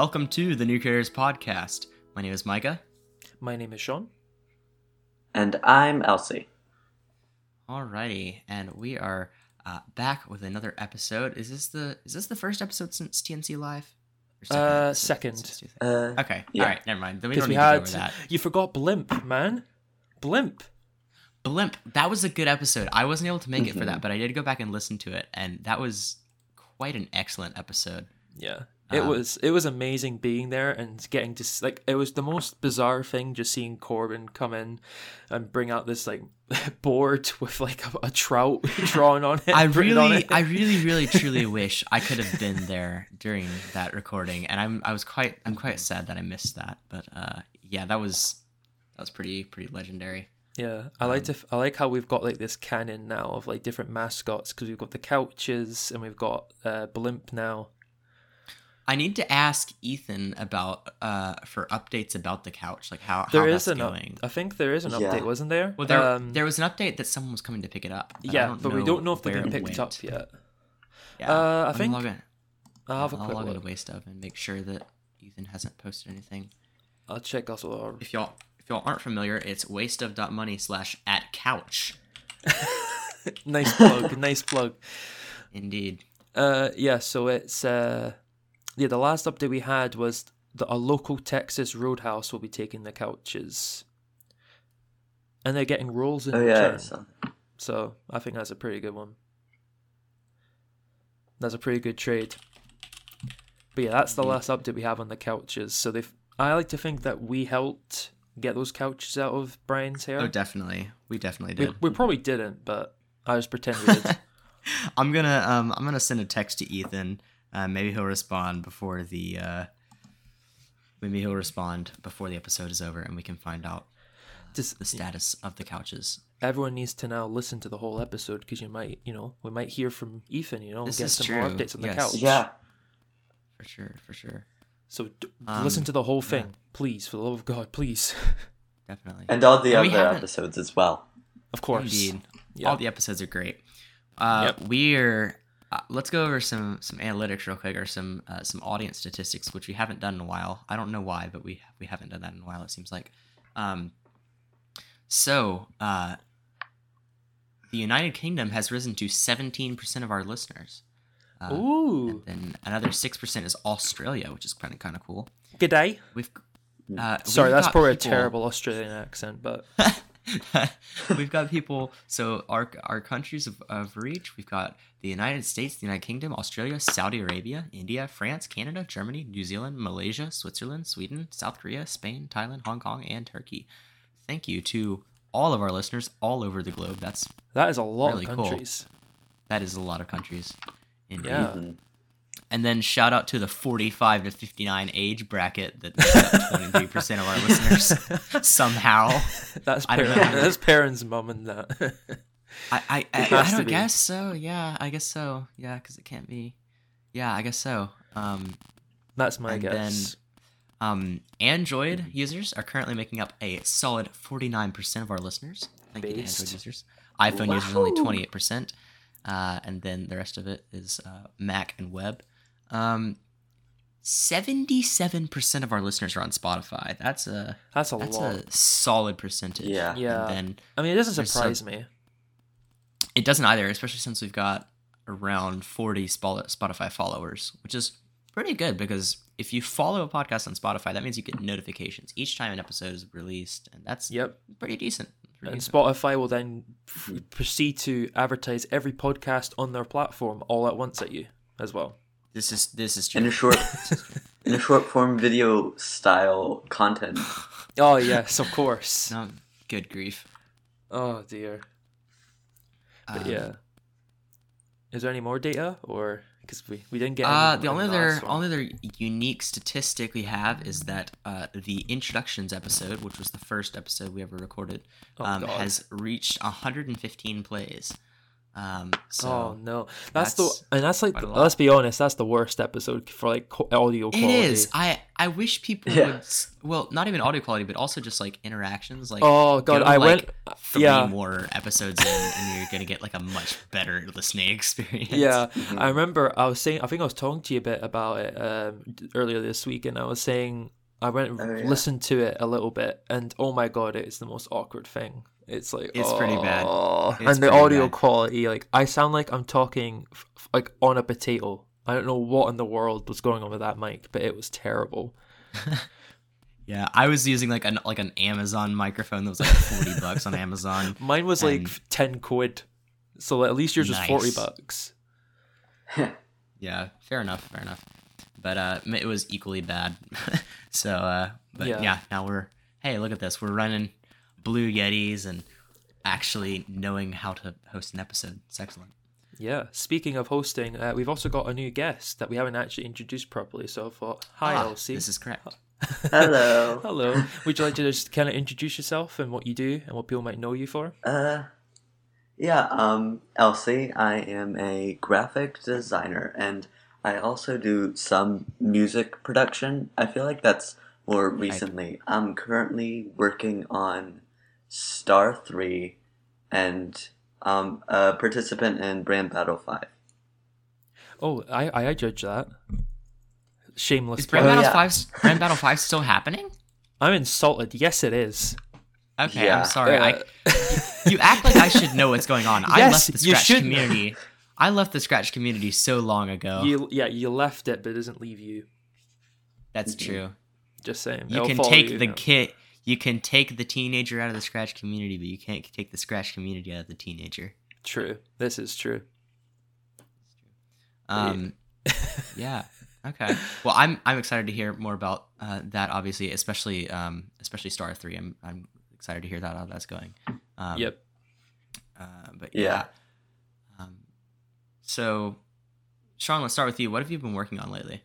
Welcome to the New Creators Podcast. My name is Micah. My name is Sean. And I'm Elsie. Alrighty, and we are uh, back with another episode. Is this the is this the first episode since TNC Live? Or Uh, second. Uh, Okay, yeah. all right, never mind. Then we don't we need to go had over that. you forgot Blimp, man. Blimp. Blimp. That was a good episode. I wasn't able to make it for Mhm. that, but I did go back and listen to it, and that was quite an excellent episode. Yeah. It Um, was it was amazing being there and getting to like it was the most bizarre thing just seeing Corbin come in and bring out this like board with like a, a trout drawn on it. I really, it. I really, really, truly wish I could have been there during that recording, and I'm, I was quite, I'm quite sad that I missed that. But uh, yeah, that was, that was pretty, pretty legendary. Yeah, I like to. I like how we've got like this canon now of like different mascots because we've got the couches and we've got uh, Blimp now. I need to ask Ethan about, uh, for updates about the couch, like how There how is that's an up, going. I think there is an Yeah. update, wasn't there? Well, there, Um, there was an update that someone was coming to pick it up. but yeah, but we don't know if they've where been it picked went. up yet. Yeah, Uh, I let me think- log in. I'll have a I'll quick log into look. waste of and make sure that Ethan hasn't posted anything. I'll check also. Our... If y'all, if y'all aren't familiar, it's wasteof.money slash at couch. nice plug, nice plug. Indeed. Uh, yeah, so it's uh, yeah. The last update we had was that a local Texas roadhouse will be taking the couches, and they're getting rolls in oh yeah, so- So I think that's a pretty good one. That's a pretty good trade. But yeah, that's the last update we have on the couches. So they, I like to think that we helped get those couches out of Brian's hair. Oh, definitely. We definitely we, did. we probably didn't, but I just pretend we did. I'm gonna um I'm gonna send a text to Ethan. Uh, maybe he'll respond before the uh maybe he'll respond before the episode is over and we can find out just the status of the couches. everyone needs to now listen to the whole episode because you might, you know, we might hear from Ethan, you know, This get is some more updates on the yes. couch. yeah. For sure, for sure. So d- Um, listen to the whole thing, please, for the love of God, please. Definitely. And all the And other episodes as well. of course. Indeed. Yeah. All the episodes are great. Uh Yep. we're uh, let's go over some some analytics real quick or some uh, some audience statistics which we haven't done in a while. I don't know why, but we we haven't done that in a while it seems like. Um so, uh the United Kingdom has risen to 17% of our listeners. Uh, Ooh, and then another 6% is Australia, which is kind of kind of cool. good day. We've uh, Sorry, we've that's probably people- a terrible Australian accent, but we've got people. So our our countries of, of reach. We've got the United States, the United Kingdom, Australia, Saudi Arabia, India, France, Canada, Germany, New Zealand, Malaysia, Switzerland, Sweden, South Korea, Spain, Thailand, Hong Kong, and Turkey. Thank you to all of our listeners all over the globe. That's that is a lot Really of cool. countries. that is a lot of countries. Indeed. Yeah. And then shout out to the 45 to 59 age bracket that makes up 23% of our listeners somehow. That's I don't know. that's parents' mum and that. I I, I, I don't guess so. Yeah, I guess so. Yeah, because it can't be. Yeah, I guess so. Um, that's my And guess. um, Android users are currently making up a solid 49% of our listeners. Thank you to Android users. iPhone users only 28%. Uh, and then the rest of it is uh, Mac and web. Um, 77% of our listeners are on Spotify. That's a That's a that's lot. a solid percentage. Yeah. Yeah. And then I mean, it doesn't surprise some- me. It doesn't either, especially since we've got around 40 Spotify followers, which is pretty good because if you follow a podcast on Spotify, that means you get notifications each time an episode is released, and that's Yep. pretty decent. Pretty And decent. Spotify will then f- proceed to advertise every podcast on their platform all at once at you as well. This is this is In a short, in a short form video style content. Oh yes, of course. No, good grief. Oh dear. But Um, yeah. Is there any more data, or because we, we didn't get? Uh, the only other last one. only other unique statistic we have is that uh, the introductions episode, which was the first episode we ever recorded, Oh, um, has reached 115 plays. Um, so oh no, that's, that's the and that's like the- let's be honest, that's the worst episode for like audio quality. is. I I wish people Yeah. would. Well, not even audio quality, but also just like interactions. Like, oh god, go, I like, went. three yeah. more episodes in, and you're gonna get like a much better listening experience. Yeah, Mhm. I remember I was saying I think I was talking to you a bit about it um, earlier this week, and I was saying I went Oh, yeah. listened to it a little bit, and oh my god, it's the most awkward thing. It's like It's pretty bad. "Oh," It's and the audio bad. quality, like I sound like I'm talking f- f- like on a potato. I don't know what in the world was going on with that mic, but it was terrible. yeah. I was using like an like an Amazon microphone that was like forty bucks on Amazon. Mine was like ten quid, so at least yours was forty bucks. Yeah, fair enough, fair enough. But uh, it was equally bad. so, uh, but Yeah. yeah. now we're hey, look at this. We're running Blue Yetis and actually knowing how to host an episode. It's excellent. Yeah. Speaking of hosting, uh, we've also got a new guest that we haven't actually introduced properly. So I thought, hi, Ah, Elsie. This is correct. Hello. Hello. Would you like to just kind of introduce yourself and what you do and what people might know you for? Uh, yeah, um, Elsie, I am a graphic designer and I also do some music production. I feel like that's more recently. I'm currently working on Star 3 and um, a participant in Brand Battle 5. Oh, I I judge that. Shameless Is Brand plug. Oh, Battle yeah. Five Brand Battle Five still happening? I'm insulted. Yes, it is. Okay, Yeah. I'm sorry. Uh, I you act like I should know what's going on. yes, I left the Scratch should. community. I left the Scratch community so long ago. you yeah you left it, but it doesn't leave you. That's Mhm. true. Just saying. You It'll can take you the now. kid. You can take the teenager out of the Scratch community, but you can't take the Scratch community out of the teenager. True. This is true. Um, yeah. Okay. Well, I'm I'm excited to hear more about uh, that. Obviously, especially um, especially Star Three. I'm I'm excited to hear that how that's going. Um, yep. Uh, but yeah. Yeah. Um, so, Sean, let's start with you. What have you been working on lately?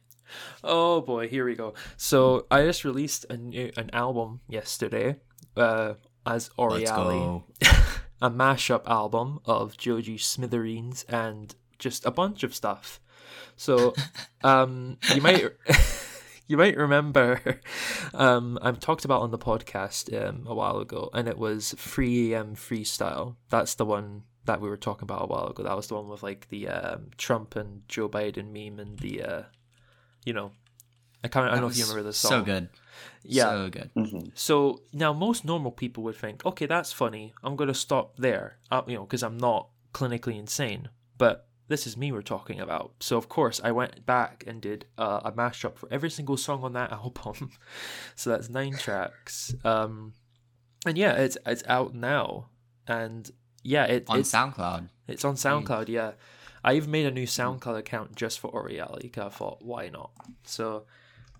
Oh boy, here we go. So I just released a new, an album yesterday, uh, as Oriali, a mashup album of Joji Smithereens and just a bunch of stuff. So, um, you might you might remember, um, I've talked about on the podcast um, a while ago, and it was Free AM Freestyle. That's the one that we were talking about a while ago. That was the one with like the um, Trump and Joe Biden meme and the, uh, you know, I can't. I don't know if you remember this song. So good. Yeah. So good. hmm So now most normal people would think, okay, that's funny. I'm going to stop there, uh, you know, because I'm not clinically insane. But this is me we're talking about. So of course I went back and did uh, a mashup for every single song on that album. so that's nine tracks. Um, and yeah, it's it's out now, and yeah, it, On it's SoundCloud. it's on SoundCloud. Yeah, I even made a new SoundCloud account just for Oriali. Because I thought, why not? So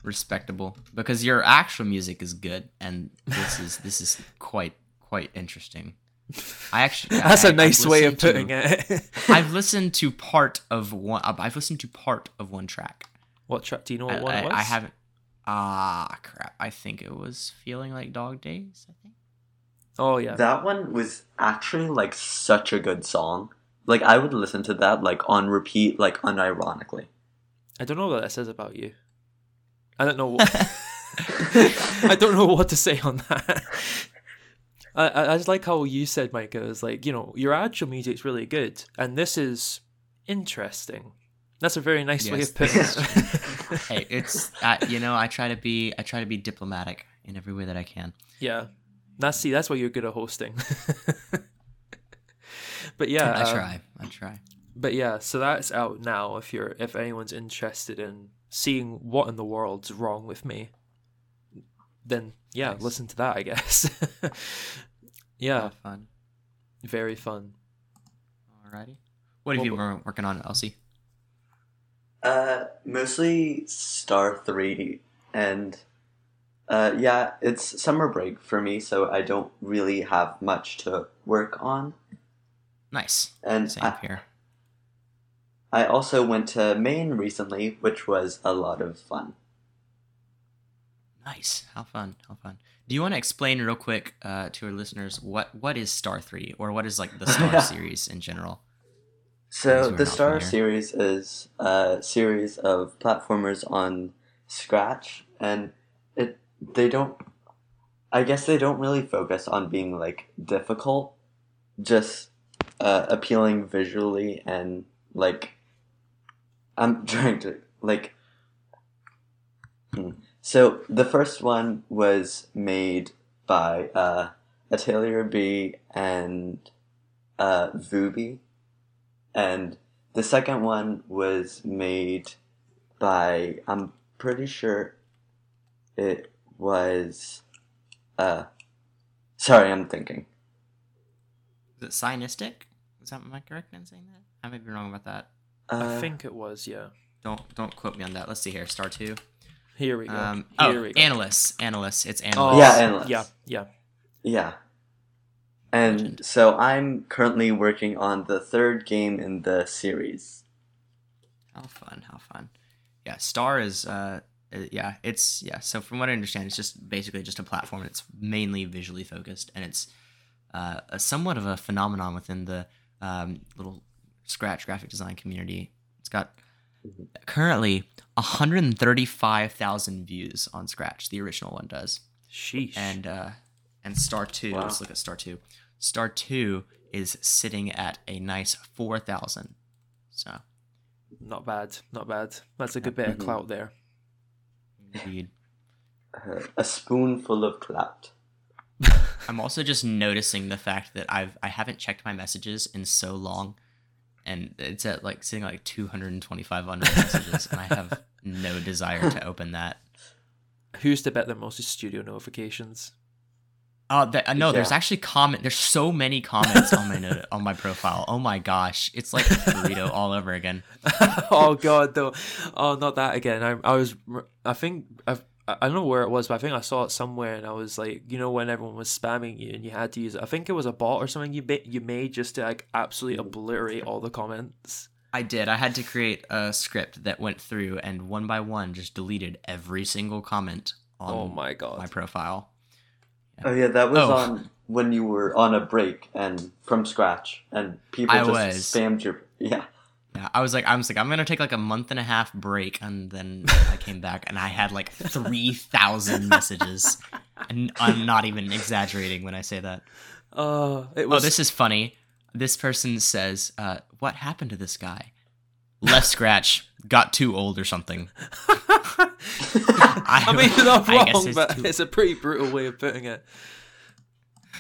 respectable because your actual music is good and this is this is quite quite interesting i actually that's a a nice way of putting it. i've listened to part of one uh, i've listened to part of one track What track? Do you know what I, one I, it was? I haven't ah crap i think it was feeling like dog days i think Oh yeah. That one was actually like such a good song. Like I would listen to that like on repeat, like unironically. I don't know what that says about you. I don't know. What, I don't know what to say on that. I, I I just like how you said, Micah. It was like you know your actual music's really good, and this is interesting. That's a very nice way of putting it. hey it's uh, you know i try to be i try to be diplomatic in every way that i can yeah, that's see, that's why you're good at hosting. But yeah, i um, try i try but yeah, so that's out now. If you're if anyone's interested in seeing what in the world's wrong with me, then yeah, Nice. listen to that. I guess. yeah, Have fun very fun. alrighty what have Well, you been working on elsie Uh, mostly Star Three, and uh, yeah, it's summer break for me, so I don't really have much to work on. Nice And same I, here I also went to Maine recently, which was a lot of fun. Nice. How fun. How fun. Do you want to explain real quick uh, to our listeners what what is Star 3 or what is like the Star series in general? So the Star familiar. series is a series of platformers on Scratch, and it they don't. I guess they don't really focus on being like difficult, just uh, appealing visually and like. I'm trying to like. Hmm. So the first one was made by uh, Atelier B and uh, Vubi, and the second one was made by I'm pretty sure it was uh sorry I'm thinking Is it Cynistic? Is that am I correct in saying that? I may be wrong about that. uh, I think it was, yeah. Don't don't quote me on that. Let's see here. Star two. Here we go. Um, Here oh, we go. analysts, analysts. It's Oh, analysts. Yeah, Endless. Yeah, yeah. yeah and Legend. so I'm currently working on the third game in the series How fun! How fun! Yeah, Star is. Uh, uh, yeah, it's yeah. So from what I understand, it's just basically just a platform. It's mainly visually focused, and it's uh, a somewhat of a phenomenon within the um, little Scratch graphic design community. It's got currently 135,000 views on Scratch. The original one does, Sheesh. and uh, and Star Two. Wow. Let's look at Star Two. Star Two is sitting at a nice 4,000. So not bad, not bad. That's a good bit of Mhm. clout there. indeed. uh, a spoonful of clout I'm also just noticing the fact that I've I haven't checked my messages in so long, and it's at like sitting at like 225 unread messages, and I have no desire to open that. Who's to bet the most is studio notifications? Oh, th- uh, no, there's actually comment. There's so many comments on my note on my profile. Oh my gosh, it's like a burrito all over again. oh god, though. Oh, not that again. I, I was. I think I've. I don't know where it was, but I think I saw it somewhere, and I was like, you know, when everyone was spamming you, and you had to use it. I think it was a bot or something you ba- you made just to like absolutely obliterate all the comments. I did. I had to create a script that went through and one by one just deleted every single comment on oh my god! my profile. oh yeah that was Oh. on when you were on a break and from scratch and people I just was. spammed your yeah Yeah, I was like, I was like, I'm gonna take like a month and a half break, and then I came back and I had like three thousand messages, and I'm not even exaggerating when I say that. Uh, it Oh, this is funny. This person says, uh, "What happened to this guy? Left scratch, got too old or something." I, mean, you're not wrong, it's but too- it's a pretty brutal way of putting it.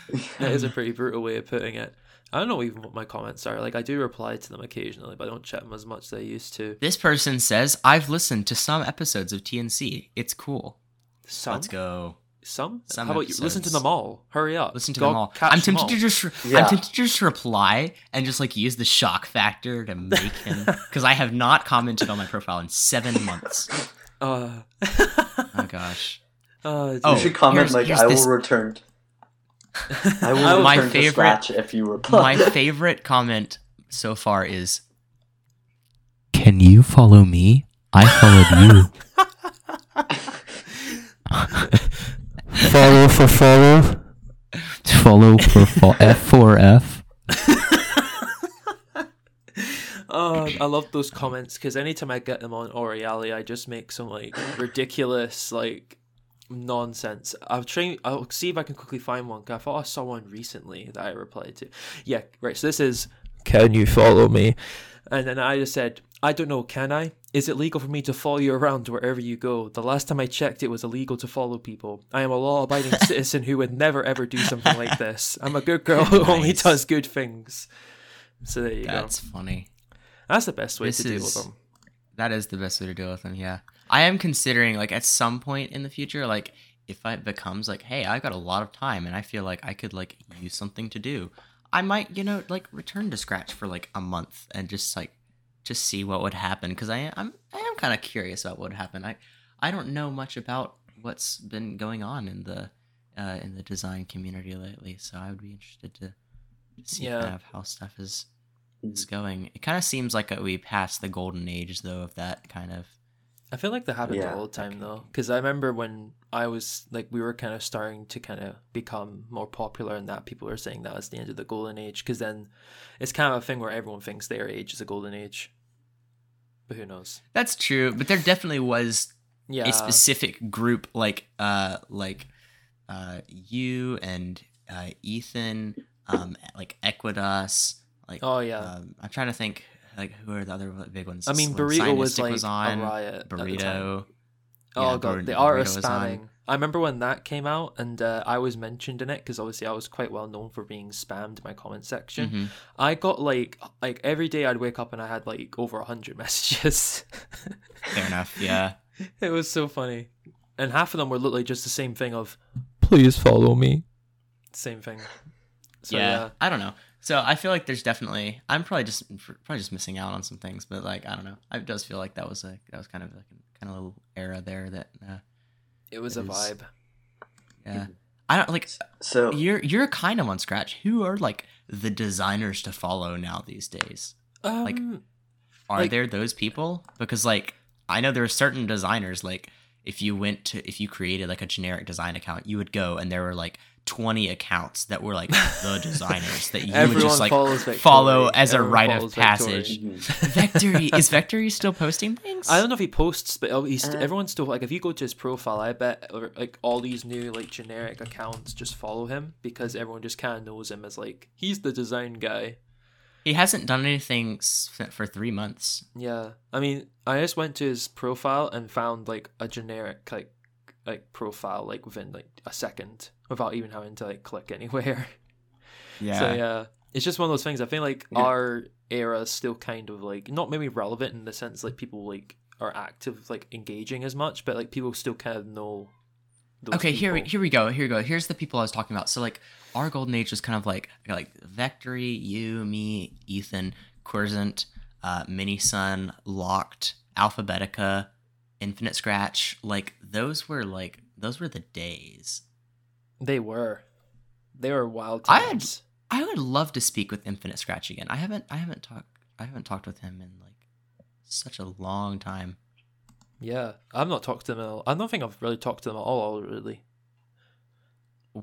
It is a pretty brutal way of putting it. I don't know even what my comments are. Like, I do reply to them occasionally, but I don't check them as much as I used to. This person says, "I've listened to some episodes of TNC. It's cool. Some, Let's go. some. Some How about you listen to them all? Hurry up! Listen to Go them all." I'm them tempted to all. just, Yeah. I'm tempted to just reply and just like use the shock factor to make him, because I have not commented on my profile in seven months. Uh, Oh gosh. oh, Oh, you should comment here's- like here's I will return I will My return to favorite- scratch if you reply My favorite comment so far is Can you follow me? I followed you. Follow for follow. follow for fo- F for F. Oh, I love those comments because anytime I get them on Oriali, I just make some like ridiculous like nonsense. I'll try. I'll see if I can quickly find one. I thought I saw one recently that I replied to. Yeah, right. So this is. Can you follow me? And then I just said, I don't know. Can I? Is it legal for me to follow you around wherever you go? The last time I checked, it was illegal to follow people. I am a law-abiding citizen who would never ever do something like this. I'm a good girl who only does good things. So there you go. That's funny. That's the best way This to deal with them. That is the best way to deal with them, yeah. I am considering like at some point in the future, like if it becomes like, hey, I've got a lot of time and I feel like I could like use something to do, I might, you know, like return to scratch for like a month and just like just see what would happen because I am I am kind of curious about what would happen. I I don't know much about what's been going on in the uh, in the design community lately, so I would be interested to see Yeah. kind of how stuff is is going. It kind of seems like we passed the golden age though of that kind of I feel like that happens Yeah. all the time though, because I remember when I was like, we were kind of starting to kind of become more popular, and that people were saying that was the end of the golden age. Because then it's kind of a thing where everyone thinks their age is a golden age, but who knows? That's true, but there definitely was Yeah. a specific group like uh like uh you and uh Ethan um like Equidas like Oh yeah. um, I'm trying to think like who are the other big ones I mean, When burrito was Cyanistic like was on a riot. at the burrito Oh Yeah, god, Bur- the art of Burrito was on. spamming. I remember when that came out, and uh, I was mentioned in it because obviously I was quite well known for being spammed in my comment section. Mhm. I got like like every day I'd wake up and I had like over a hundred messages. fair enough yeah it was so funny, and half of them were literally just the same thing of "Please follow me." Same thing. So, yeah, yeah. I don't know. So I feel like there's definitely I'm probably just probably just missing out on some things, but like I don't know. I does feel like that was a that was kind of like a kind of little era there that uh, it was a is- vibe. yeah. I don't like So you're you're kind of on scratch. Who are like the designers to follow now these days? Um, Like- Are Like- there those people? Because like I know there are certain designers like if you went to if you created like a generic design account, you would go and there were like 20 accounts that were like the designers that you would just like follows Victory. follow as a rite of passage. Victory. passage. Mhm. Is Victory still posting things? I don't know if he posts, but he's Uh. everyone's still like if you go to his profile, I bet or, like all these new like generic accounts just follow him because everyone just kind of knows him as like he's the design guy. He hasn't done anything s- for three months. Yeah, I mean, I just went to his profile and found like a generic like like profile like within like a second without even having to like click anywhere. Yeah. So yeah, it's just one of those things. I feel like Yeah. our era is still kind of like not maybe relevant in the sense like people like are active like engaging as much, but like people still kind of know. Okay, here we people. here we go. Here we go. Here's the people I was talking about. So like our golden age was kind of like like Vectory, you, me, Ethan, Querzant, uh, Mini Sun, Locked, Alphabetica, Infinite Scratch. Like those were like those were the days. They were, they were wild I had- times. I would love to speak with Infinite Scratch again. I haven't I haven't talked I haven't talked with him in like such a long time. Yeah, I've not talked to him At all. I don't think I've really talked to them at all. Really.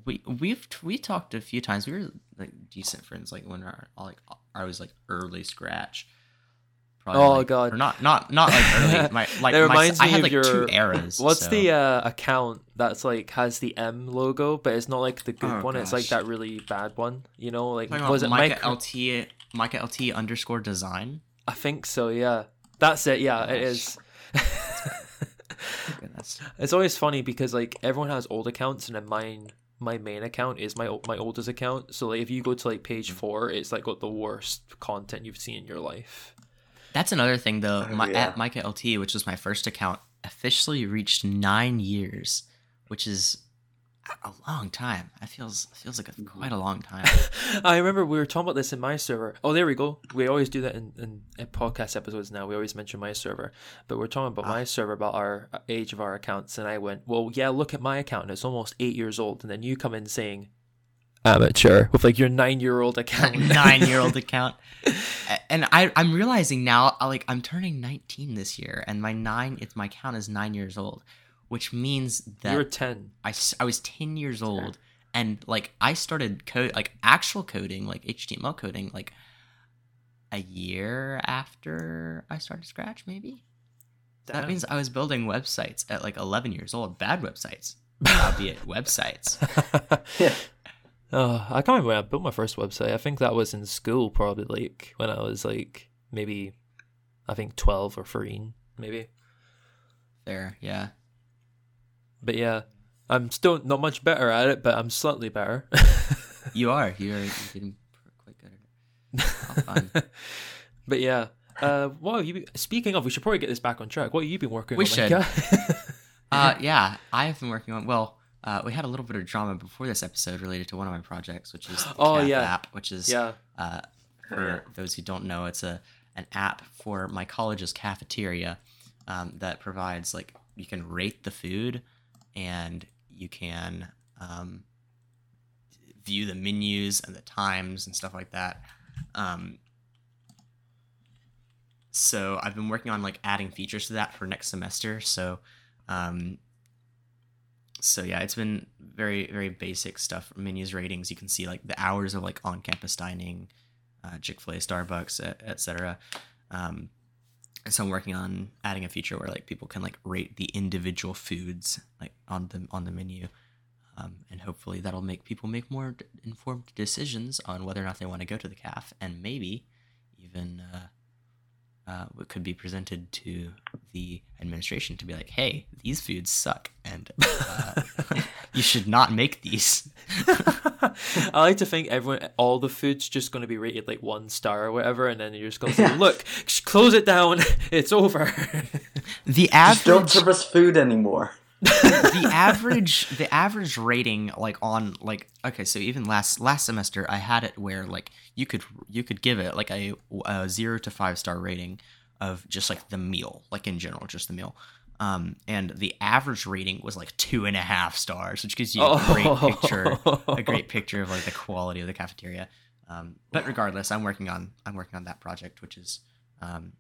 we we've we talked a few times. We were like decent friends, like when our like I was like early scratch. Oh, like- God. or not not not like early. My like That my, reminds I me had of like your- two eras. What's so- the uh, account that's like has the M logo, but it's not like the good Oh, one. It's like that really bad one. You know, like Talking was it Micah Micro- LT Micah LT underscore design? I think so. Yeah, that's it. Yeah, it Gosh. is. It's always funny because like everyone has old accounts, and then mine, my main account is my my oldest account. So like if you go to like page four, it's like got the worst content you've seen in your life. That's another thing though. Oh, my yeah. at Micah LT, which was my first account, officially reached nine years, which is a- a long time. That feels feels like a, quite a long time. I remember we were talking about this in my server. Oh, there we go. We always do that in, in, in podcast episodes now. We always mention my server. But we're talking about Ah. my server, about our uh, age of our accounts. And I went, well, yeah, look at my account. And it's almost eight years old. And then you come in saying, amateur, with like your nine year old account. nine year old account and I, i'm realizing now like i'm turning 19 this year and my nine it's my account is nine years old which means that you were 10. I, I was 10 years old and like i started code like actual coding like html coding like a year after i started scratch maybe? That means i was building websites at like 11 years old. Bad websites. Albeit websites. Yeah. Oh, I can't remember when I built my first website. I think that was in school, probably like when I was like maybe, I think 12 or 13, maybe. there yeah But yeah, I'm still not much better at it, but I'm slightly better. you are you're, you're getting quite good at it but yeah, uh, what have you? Been, speaking of, we should probably get this back on track. What have you been working We on? should. Uh, yeah, I have been working on. Well, uh, we had a little bit of drama before this episode related to one of my projects, which is the Oh, Caf yeah. app, which is yeah, uh, for those who don't know, it's a an app for my college's cafeteria um, that provides like you can rate the food and you can um, view the menus and the times and stuff like that. Um, so I've been working on like adding features to that for next semester. So, um, so yeah, it's been very very basic stuff. Menus ratings. You can see like the hours of like on campus dining, uh, Chick Fil A, Starbucks, etc. Um, so I'm working on adding a feature where like people can like rate the individual foods like on the on the menu, um, and hopefully that'll make people make more d- informed decisions on whether or not they want to go to the caf, and maybe even uh, uh, what could be presented to the administration to be like, hey, these foods suck, and uh, you should not make these. I like to think everyone, all the food's just going to be rated like one star or whatever, and then you're just going to say, "Look, close it down. It's over." The Just don't average serve us food anymore. the average the average rating like on like okay so even last last semester i had it where like you could you could give it like a, a zero to five star rating of just like the meal like in general just the meal um and the average rating was like two and a half stars which gives you a great Oh. picture a great picture of like the quality of the cafeteria um but regardless i'm working on i'm working on that project which is um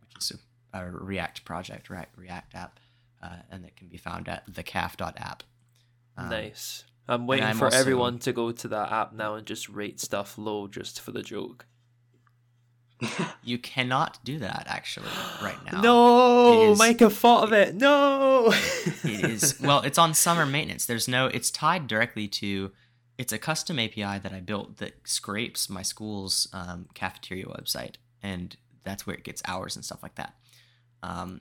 which is a, a react project react, react app uh, and it can be found at thecaf.app. Um, nice. I'm waiting I'm for also- everyone to go to that app now and just rate stuff low just for the joke. You cannot do that actually right now. No, It is- Micah thought of it. No. it is well, it's on summer maintenance. There's no it's tied directly to it's a custom API that I built that scrapes my school's um, cafeteria website, and that's where it gets hours and stuff like that. Um,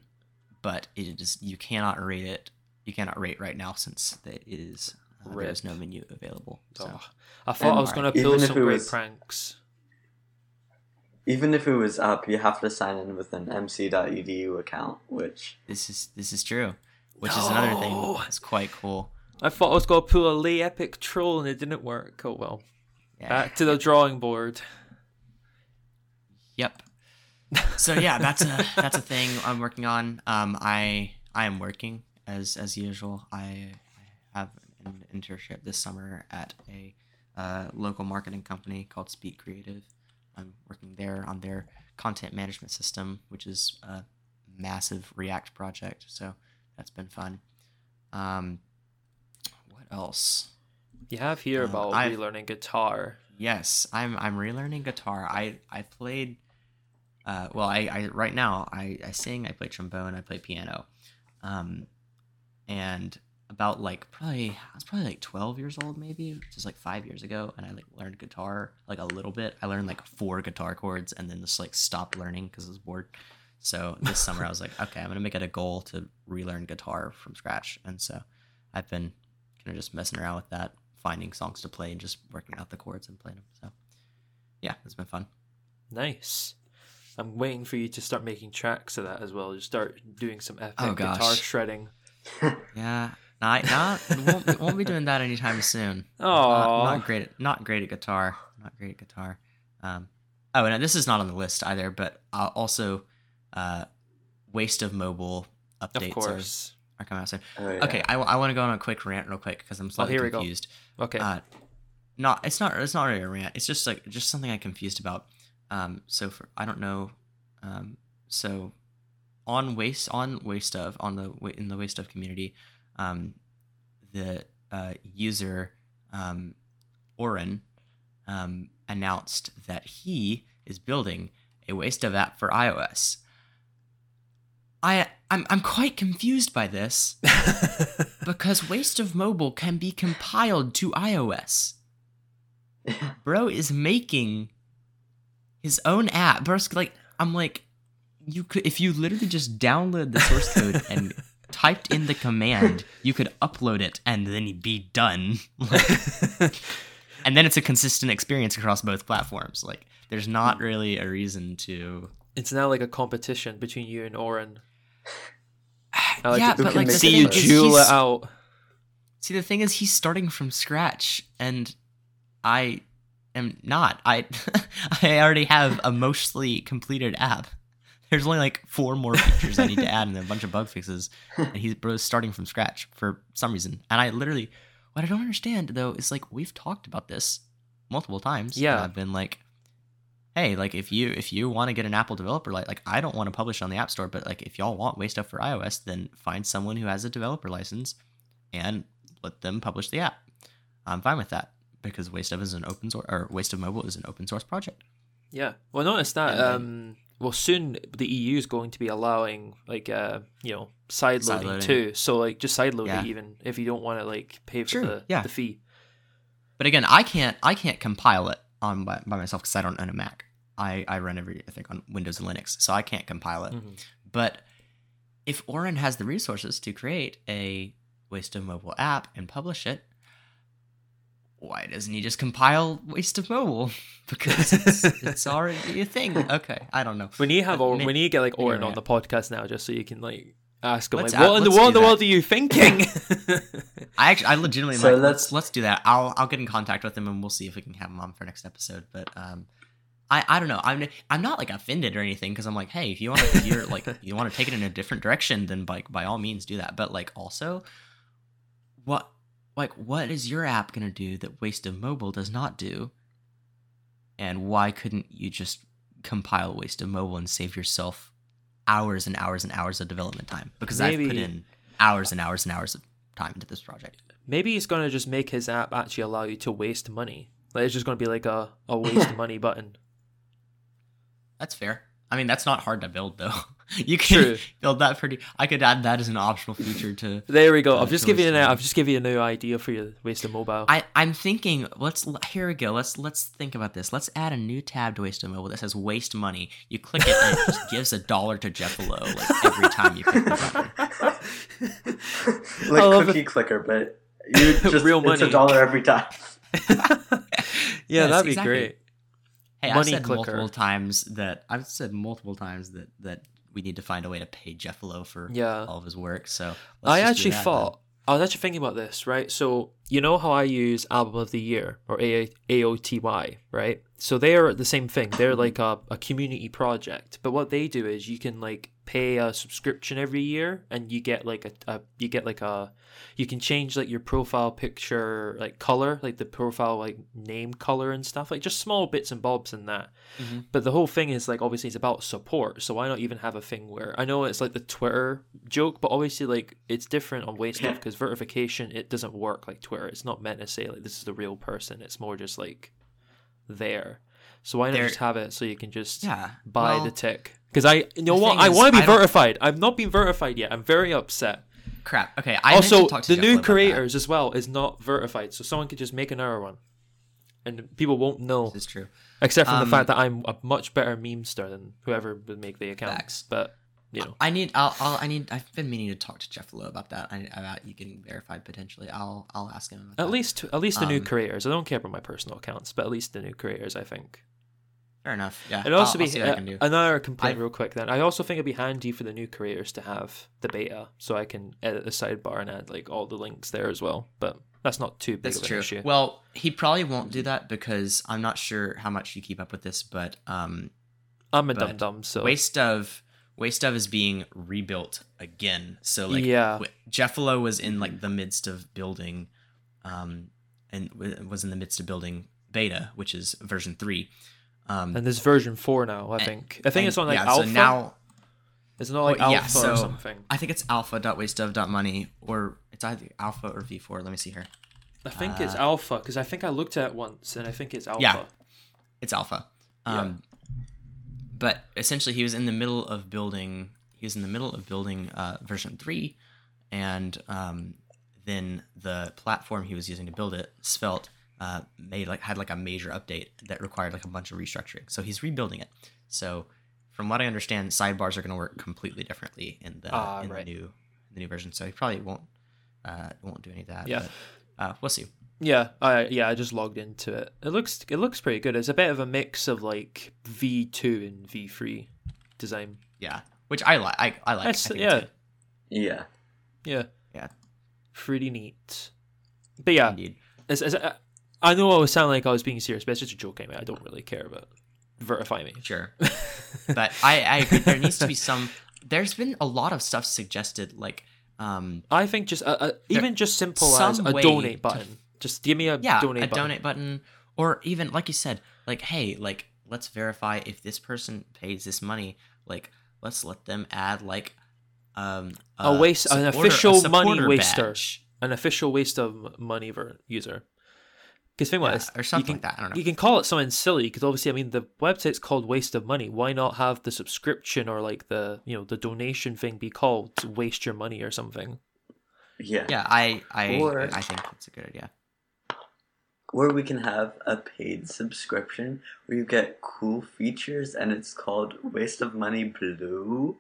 but it is you cannot rate it. You cannot rate right now since it is uh, there is no menu available. So Oh, I thought I was Alright. going to pull some great was- pranks. Even if it was up, you have to sign in with an mc.edu account, which this is this is true, which is another thing No. that's quite cool. I thought I was going to pull a lay epic troll and it didn't work. Oh well. Yeah. Back to the drawing board. Yep. So yeah, that's a that's a thing I'm working on. Um, I I am working as as usual. I, I have an internship this summer at a uh, local marketing company called Speak Creative. I'm working there on their content management system, which is a massive React project. So that's been fun. Um, what else? You have here Uh, about I've- relearning guitar. Yes, I'm I'm relearning guitar. I I played uh well I, I right now I, I sing, I play trombone, I play piano. Um and about like probably I was probably like 12 years old maybe, just like 5 years ago and I like learned guitar like a little bit. I learned like four guitar chords and then just like stopped learning cuz I was bored. So this summer I was like, okay, I'm going to make it a goal to relearn guitar from scratch. And so I've been kind of just messing around with that, finding songs to play and just working out the chords and playing them. So, yeah, it's been fun. Nice. I'm waiting for you to start making tracks of that as well. Just start doing some epic Oh, guitar shredding. Yeah, not not won't, won't be doing that anytime soon. Oh, Not, not great. At, not great at guitar. Not great at guitar. Um, oh, and this is not on the list either. But uh, also, uh, waste of mobile updates are, course. are coming out soon. oh, yeah. Okay, I, I want to go on a quick rant real quick because I'm slightly here we go. confused. Okay. Uh, not it's not it's not really a rant. It's just like just something I'm confused about. Um, so for I don't know. Um, so on waste on waste of on the in the waste of community, um, the uh, user um, Oren um, announced that he is building a waste of app for iOS. I I'm I'm quite confused by this because Waste of Mobile can be compiled to iOS. Bro is making his own app. Bro's like, I'm like, you could if you literally just download the source code and typed in the command, you could upload it and then be done. and then it's a consistent experience across both platforms. Like, there's not hmm. really a reason to. it's now like a competition between you and Oren. I like yeah. But like See you jewel it out. See, the thing is, he's starting from scratch, and I am not. I I already have a mostly completed app. There's only like four more features I need to add and a bunch of bug fixes, and he's bro's starting from scratch for some reason. And I literally, what I don't understand though is like we've talked about this multiple times. and Yeah. I've been like, hey, like if you if you want to get an Apple developer, like like I don't want to publish on the App Store, but like if y'all want way stuff for iOS, then find someone who has a developer license and let them publish the app. I'm fine with that because Waste of is an open source or Waste of Mobile is an open source project. Yeah. Well, notice that then- um, well, soon the EU is going to be allowing like uh you know side loading Sideloading. too. So like just side load Yeah. it even if you don't want to like pay for True, the yeah. the fee. But again, I can't I can't compile it on by, by myself because I don't own a Mac. I, I run everything on Windows and Linux, so I can't compile it. Mhm. But if Oren has the resources to create a Waste of Mobile app and publish it, why doesn't he just compile Waste of Mobile? Because it's, it's already a thing. Okay, I don't know. We need to have or, may- we need to get like Oren yeah. on the podcast now just so you can like ask him like what in the let's in the world are you thinking? I actually, I legitimately So might. Let's let's- let's do that. I'll I'll get in contact with him and we'll see if we can have him on for next episode. But um, I I don't know. I'm I'm not like offended or anything because I'm like, hey, if you want to, if you're like you want to take it in a different direction, then by by all means do that. But like also, what like what is your app gonna do that Waste of Mobile does not do? And why couldn't you just compile Waste of Mobile and save yourself hours and hours and hours of development time? Because I've put in hours and hours and hours of time into this project. Maybe he's gonna just make his app actually allow you to waste money. Like it's just gonna be like a, a waste money button. That's fair. I mean, that's not hard to build though. You can True. build that pretty. I could add that as an optional feature to. There we go. Uh, I've just to given you an, waste. I've just given you a new idea for your waste of mobile. I I'm thinking. Let's here we go. Let's let's think about this. Let's add a new tab to Waste Mobile that says Waste Money. You click it and it just gives a dollar to Jeffalo like every time you click the button. Like love cookie clicker, but you just Real it's money. a dollar every time. yeah, Yes, that'd be exactly. great. Hey, Money I've said clicker. multiple times that I've said multiple times that that we need to find a way to pay Jeffalo for Yeah. all of his work. So I actually that then. thought I was actually thinking about this, right? So you know how I use album of the year or A- AOTY, right? So they're the same thing. They're like a, a community project, but what they do is you can like pay a subscription every year, and you get like a, a you get like a you can change like your profile picture like color, like the profile like name color and stuff, like just small bits and bobs in that. Mhm. But the whole thing is like obviously it's about support, so why not even have a thing where I know it's like the Twitter joke, but obviously like it's different on Waste Yeah. because verification it doesn't work like Twitter. It's not meant to say like this is the real person. It's more just like there. So why not just have it so you can just Yeah. buy well, the tick? Because I you know what I want to be I verified. I've not been verified yet. I'm very upset. crap. Okay. I also, to talk to the Jeffalo new creators as well is not verified, so someone could just make another one, and people won't know. This is true. Except for Um, the fact that I'm a much better memester than whoever would make the account. Facts. But you know, I need. I'll, I'll. I need. I've been meaning to talk to Jeffalo about that. I, about you getting verified potentially. I'll. I'll ask him. About at that. least at least the new Um, creators. I don't care about my personal accounts, but at least the new creators, I think. Fair enough. Yeah. And also I'll, I'll be see what I uh, can do. another complaint I- real quick. Then I also think it'd be handy for the new creators to have the beta, so I can edit the sidebar and add like all the links there as well. But that's not too big That's of an true. issue. Well, he probably won't do that because I'm not sure how much you keep up with this, but um, I'm a dum dum, so Waste of Waste of is being rebuilt again. So like, Yeah. Jeffalo was in like the midst of building, um, and w- was in the midst of building beta, which is version three. Um, and there's version four now. I think. I think and- it's on like yeah, alpha. So now It's not like Well, alpha yeah, so- or something. I think it's alpha.wasteof.money or it's either alpha or v4. Let me see here. I think it's uh, alpha because I think I looked at it once and I think it's alpha. Yeah. It's alpha. Um, but essentially, he was in the middle of building. He was in the middle of building uh, version three, and um, then the platform he was using to build it, Svelte, uh, made like had like a major update that required like a bunch of restructuring. So he's rebuilding it. So from what I understand, sidebars are going to work completely differently in the Ah, in right. the new the new version. So he probably won't uh, won't do any of that. Yeah. But, uh, we'll see. Yeah, I yeah, I just logged into it. It looks it looks pretty good. It's a bit of a mix of like V two and V three design. Yeah, which I like. I, I like. I think it's yeah. good. Yeah. Yeah, Yeah. pretty neat. But yeah, Indeed. it's, it's, I- I know I was sounding like I was being serious, but it's just a joke anyway. I don't really care about verify me. Sure. but I, I agree. There needs to be some. There's been a lot of stuff suggested, like, um, I think just uh, uh, even just simple as a way donate to- button. Just give me a yeah, donate a button. donate button, or even like you said, like, hey, like, let's verify if this person pays this money. Like, let's let them add like, um, A waste- an supporter- a official money waster. badge. An official waste of money for user. Because think about Yeah, this, or something you can, like that. I don't know. You can call it something silly because obviously, I mean, the website's called waste of money. Why not have the subscription or like the you know the donation thing be called waste your money or something? Yeah. Yeah, I I Or- I think that's a good idea. Or we can have a paid subscription where you get cool features and it's called Waste of Money Blue.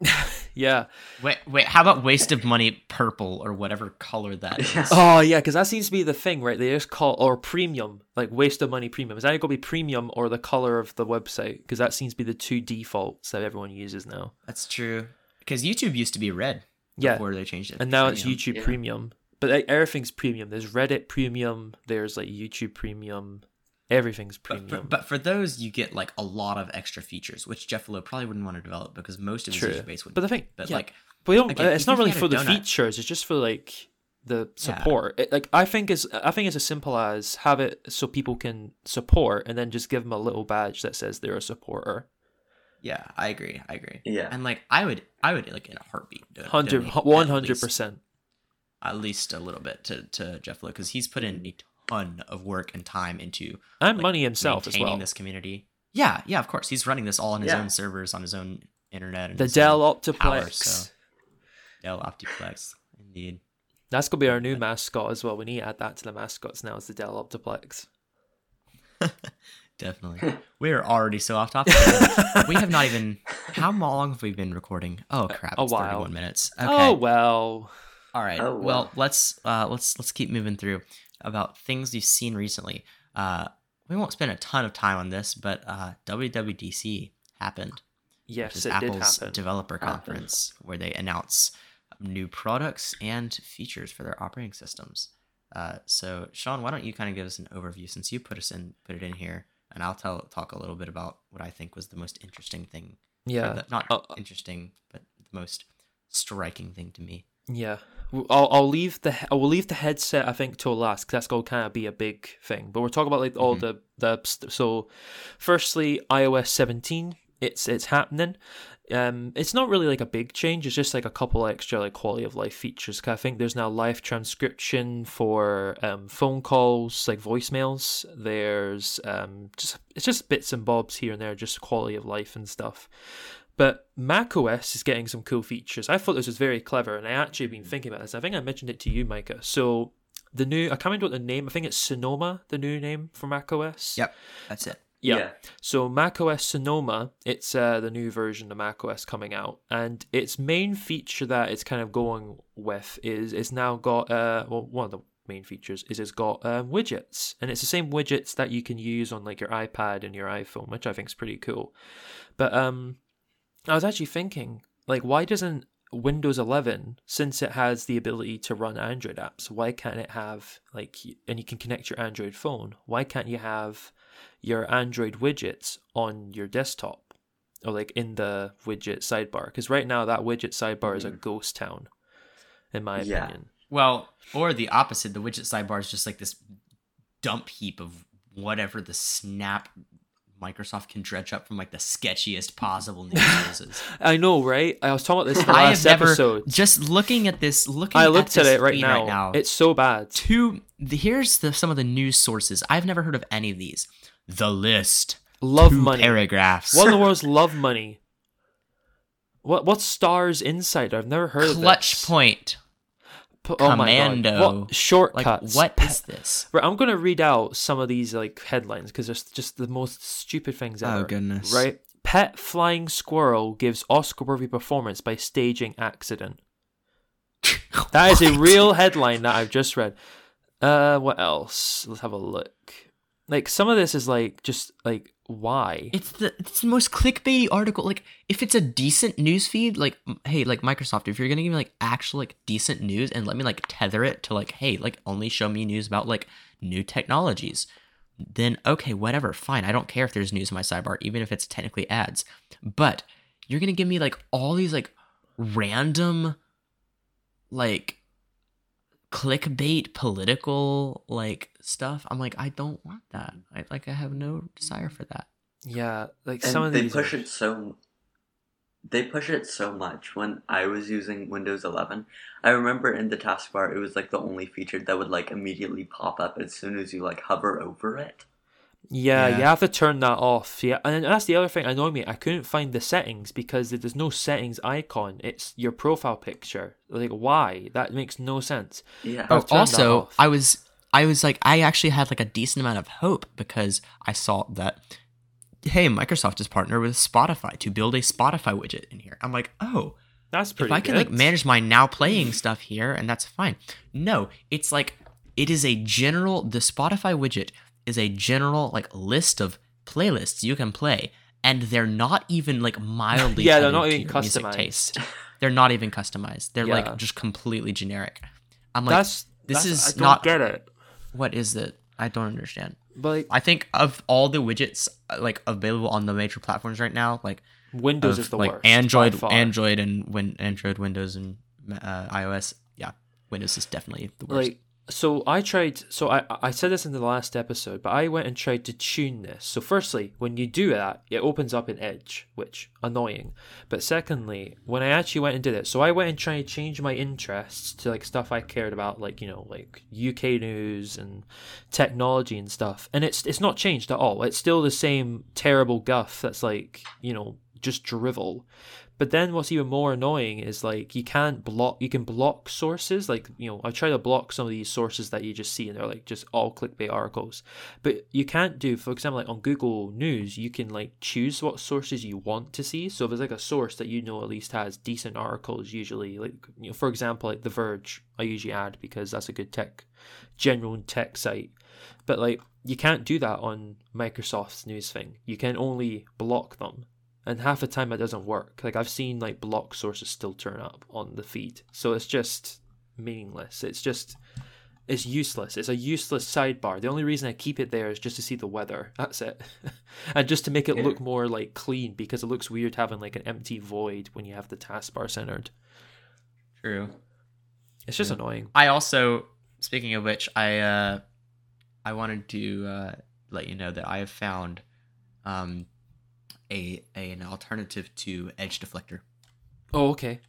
Yeah. Wait, wait. How about waste of money purple or whatever color that is? Yeah. Oh yeah, because that seems to be the thing, right? They just call or premium, like waste of money premium. Is that going to be premium or the color of the website? Because that seems to be the two defaults that everyone uses now. That's true. Because YouTube used to be red Yeah, before they changed it. and to now it's. YouTube Yeah. Premium. But like, everything's premium. There's Reddit Premium. There's like YouTube Premium. Everything's But for, premium. but for those, you get like a lot of extra features, which Jeffalo probably wouldn't want to develop because most of his True. user base would. But the thing, but yeah, like, but we don't, again, it's not really for the donut- features. It's just for like the Yeah. support. It, like I think is I think it's as simple as have it so people can support, and then just give them a little badge that says they're a supporter. yeah, I agree. I agree. Yeah. And like, I would, I would like in a heartbeat. do- Hundred, one hundred least- percent. At least a little bit to to Jeffalo because he's put in a ton of work and time into And like, money himself as maintaining well. this community. Yeah, yeah, of course. He's running this all on his Yeah. own servers, on his own internet. And The Dell own Optiplex. power, so Dell Optiplex, indeed. That's gonna be our new mascot as well. We need to add that to the mascots now. Is the Dell Optiplex? Definitely. We're already so off topic. we have not even. How long have we been recording? Oh crap! a it's while. Thirty-one minutes. Okay. Oh well. All right. Oh, well, wow. let's uh, let's let's keep moving through about things you've seen recently. Uh, we won't spend a ton of time on this, but uh, WWDC happened, which Yes, is it did Apple's happen. developer Happened. conference, where they announce new products and features for their operating systems. Uh, so, Sean, why don't you kind of give us an overview since you put us in put it in here, and I'll tell talk a little bit about what I think was the most interesting thing. yeah. the- not Uh, uh, interesting, but the most striking thing to me. Yeah, I'll I'll leave the I will leave the headset I think till last because that's going to kind of be a big thing. But we're talking about like all Mhm. the the so, firstly iOS 17 it's it's happening. Um, it's not really like a big change. It's just like a couple extra like quality of life features. Cause I think there's now live transcription for um phone calls, like voicemails. There's um just it's just bits and bobs here and there, just quality of life and stuff. But macOS is getting some cool features. I thought this was very clever, and I actually been thinking about this. I think I mentioned it to you, Micah. So the new, I can't remember what the name. I think it's Sonoma, the new name for macOS. Yep, that's it. Yeah. So macOS Sonoma, it's uh, the new version of macOS coming out, and its main feature that it's kind of going with is it's now got uh well one of the main features is it's got um, widgets, and it's the same widgets that you can use on like your iPad and your iPhone, which I think is pretty cool. But um, I was actually thinking like why doesn't Windows 11, since it has the ability to run Android apps, why can't it have like, and you can connect your Android phone? Why can't you have your Android widgets on your desktop or like in the widget sidebar? Because right now that widget sidebar is a mm-hmm. ghost town, in my Yeah. opinion. Well, or the opposite. The widget sidebar is just like this dump heap of whatever the snap Microsoft can dredge up from like the sketchiest possible news sources. I know, right? I was talking about this in the I last have never episode. just looking at this. Looking, I looked at, this it right feed now. It's so bad. two. The, here's the, some of the news sources. I've never heard of any of these. The list. Love money. Paragraphs. What in the world's love money? What what's Stars Insider? I've never heard of Clutch point. P- oh! Commando. What Like shortcuts? what is this? Right, I'm gonna read out some of these like headlines because they're just the most stupid things ever. Oh, goodness. Right? Pet flying squirrel gives Oscar-worthy performance by staging accident. That is a real headline that I've just read. Uh, what else? Let's have a look. Like some of this is like just like why? It's the it's the most clickbaity article. Like if it's a decent news feed, like hey, like Microsoft, if you're gonna give me like actual like decent news and let me like tether it to like hey, like only show me news about like new technologies, then okay, whatever, fine. I don't care if there's news in my sidebar, even if it's technically ads. But you're gonna give me like all these like random like clickbait political like stuff. I'm like, I don't want that. I like I have no desire for that. Yeah, like And some of they these. push are- it so they push it so much. When I was using Windows 11, I remember in the taskbar it was like the only feature that would like immediately pop up as soon as you like hover over it. Yeah, Yeah. you have to turn that off. Yeah, and that's the other thing annoying me. I couldn't find the settings because there's no settings icon. It's your profile picture. Like, why? That makes no sense. Yeah. Oh, I've turned that also. I was I was like I actually had like a decent amount of hope because I saw that hey, Microsoft is partnered with Spotify to build a Spotify widget in here. I'm like, oh, That's pretty if I can like manage my now playing stuff here and that's fine. No, it's like it is a general the Spotify widget is a general like list of playlists you can play and they're not even like mildly Yeah, they're not even customized. taste. They're not even customized. They're Yeah. like just completely generic. I'm like that's this that's- is I don't not get it. what is it? I don't understand. But like, I think of all the widgets like available on the major platforms right now, like Windows of, is the like worst. Android. Android, and Win- Android, Windows, and uh, iOS. Yeah, Windows is definitely the worst. like so i tried so i i said this in the last episode but i went and tried to tune this. So firstly when you do that it opens up an edge which annoying. But secondly when i actually went and did it so i went and tried to change my interests to like stuff i cared about like you know like uk news and technology and stuff. And it's it's not changed at all. It's still the same terrible guff that's like you know just drivel but then what's even more annoying is like you can't block you can block sources like you know I try to block some of these sources that you just see and they're like just all clickbait articles. But you can't do for example like on Google News you can like choose what sources you want to see. So if it's like a source that you know at least has decent articles usually like you know for example like The Verge I usually add because that's a good tech general tech site. But like you can't do that on Microsoft's news thing. You can only block them and half the time it doesn't work. Like I've seen like block sources still turn up on the feed, so it's just meaningless. It's just it's useless. It's a useless sidebar. The only reason I keep it there is just to see the weather. That's it, and just to make it look more like clean because it looks weird having like an empty void when you have the taskbar centered. True. It's just annoying. I also, speaking of which, I uh, I wanted to uh, let you know that I have found um, a, a an alternative to Edge Deflector. Oh, okay.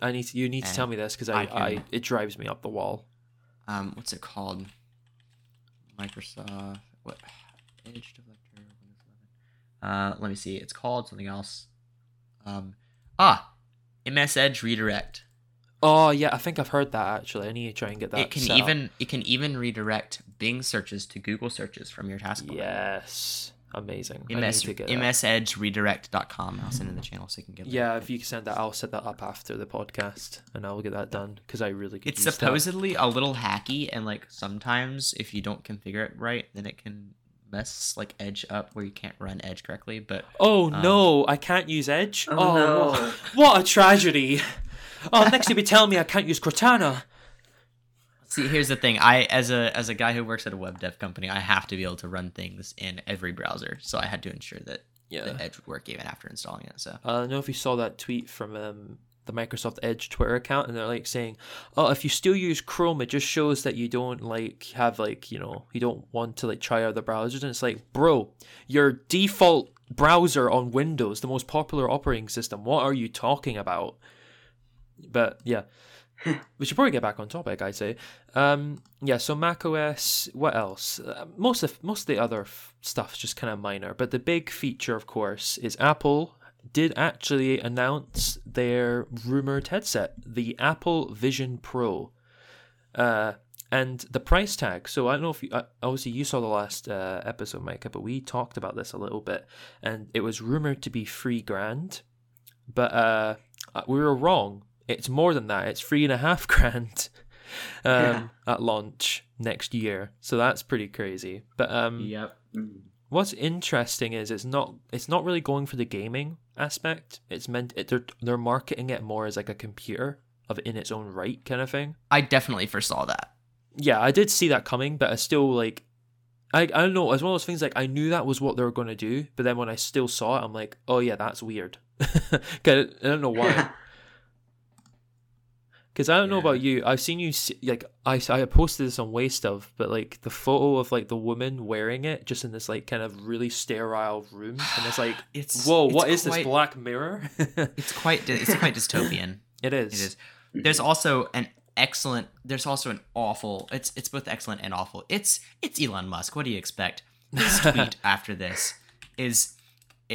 I need to, you need to tell me this because I, I I, it drives me up the wall. Um, what's it called? Microsoft what? Edge Deflector. Windows 11. Uh, let me see. It's called something else. Um, ah, MS Edge Redirect. Oh yeah, I think I've heard that actually. I need to try and get that. it can set up. even it can even redirect Bing searches to Google searches from your taskbar. Yes, amazing. MS, to get that. msedgeredirect.com. I'll send in the channel so you can get that. Yeah, if you can send that, I'll set that up after the podcast, and I'll get that done because I really could It's use that. supposedly a little hacky, and like sometimes if you don't configure it right, then it can mess like Edge up where you can't run Edge correctly. But Oh Um, no, I can't use Edge. Oh, Oh, no. what, what a tragedy! Oh, next you'll be telling me I can't use Cortana. See, here's the thing: I, as a as a guy who works at a web dev company, I have to be able to run things in every browser. So I had to ensure that Yeah. the Edge would work even after installing it. So I don't know if you saw that tweet from um, the Microsoft Edge Twitter account, and they're like saying, "Oh, if you still use Chrome, it just shows that you don't like have like you know you don't want to like try other browsers." And it's like, bro, your default browser on Windows, the most popular operating system. What are you talking about? But yeah. we should probably get back on topic. I'd say, um, yeah. So Mac OS. What else? Uh, most of most of the other f- stuff's just kind of minor. But the big feature, of course, is Apple did actually announce their rumored headset, the Apple Vision Pro, uh, and the price tag. So I don't know if you, uh, obviously you saw the last uh, episode, Micah, but we talked about this a little bit, and it was rumored to be three grand, but uh, uh, we were wrong. It's more than that. It's three and a half grand um, Yeah. at launch next year. So that's pretty crazy. But um, yep. What's interesting is it's not it's not really going for the gaming aspect. It's meant it, they're they're marketing it more as like a computer of in its own right kind of thing. I definitely foresaw that. Yeah, I did see that coming, but I still like I I don't know. It's one of those things like I knew that was what they were going to do, but then when I still saw it, I'm like, oh yeah, that's weird. I don't know why. Because I don't know about you, I've seen you like I I posted this on Waste of, but like the photo of like the woman wearing it just in this like kind of really sterile room, and it's like, It's whoa, it's what is quite- this Black Mirror? It's quite it's quite dystopian. it is. It is. There's also an excellent. There's also an awful. It's it's both excellent and awful. It's it's Elon Musk. What do you expect? His tweet after this is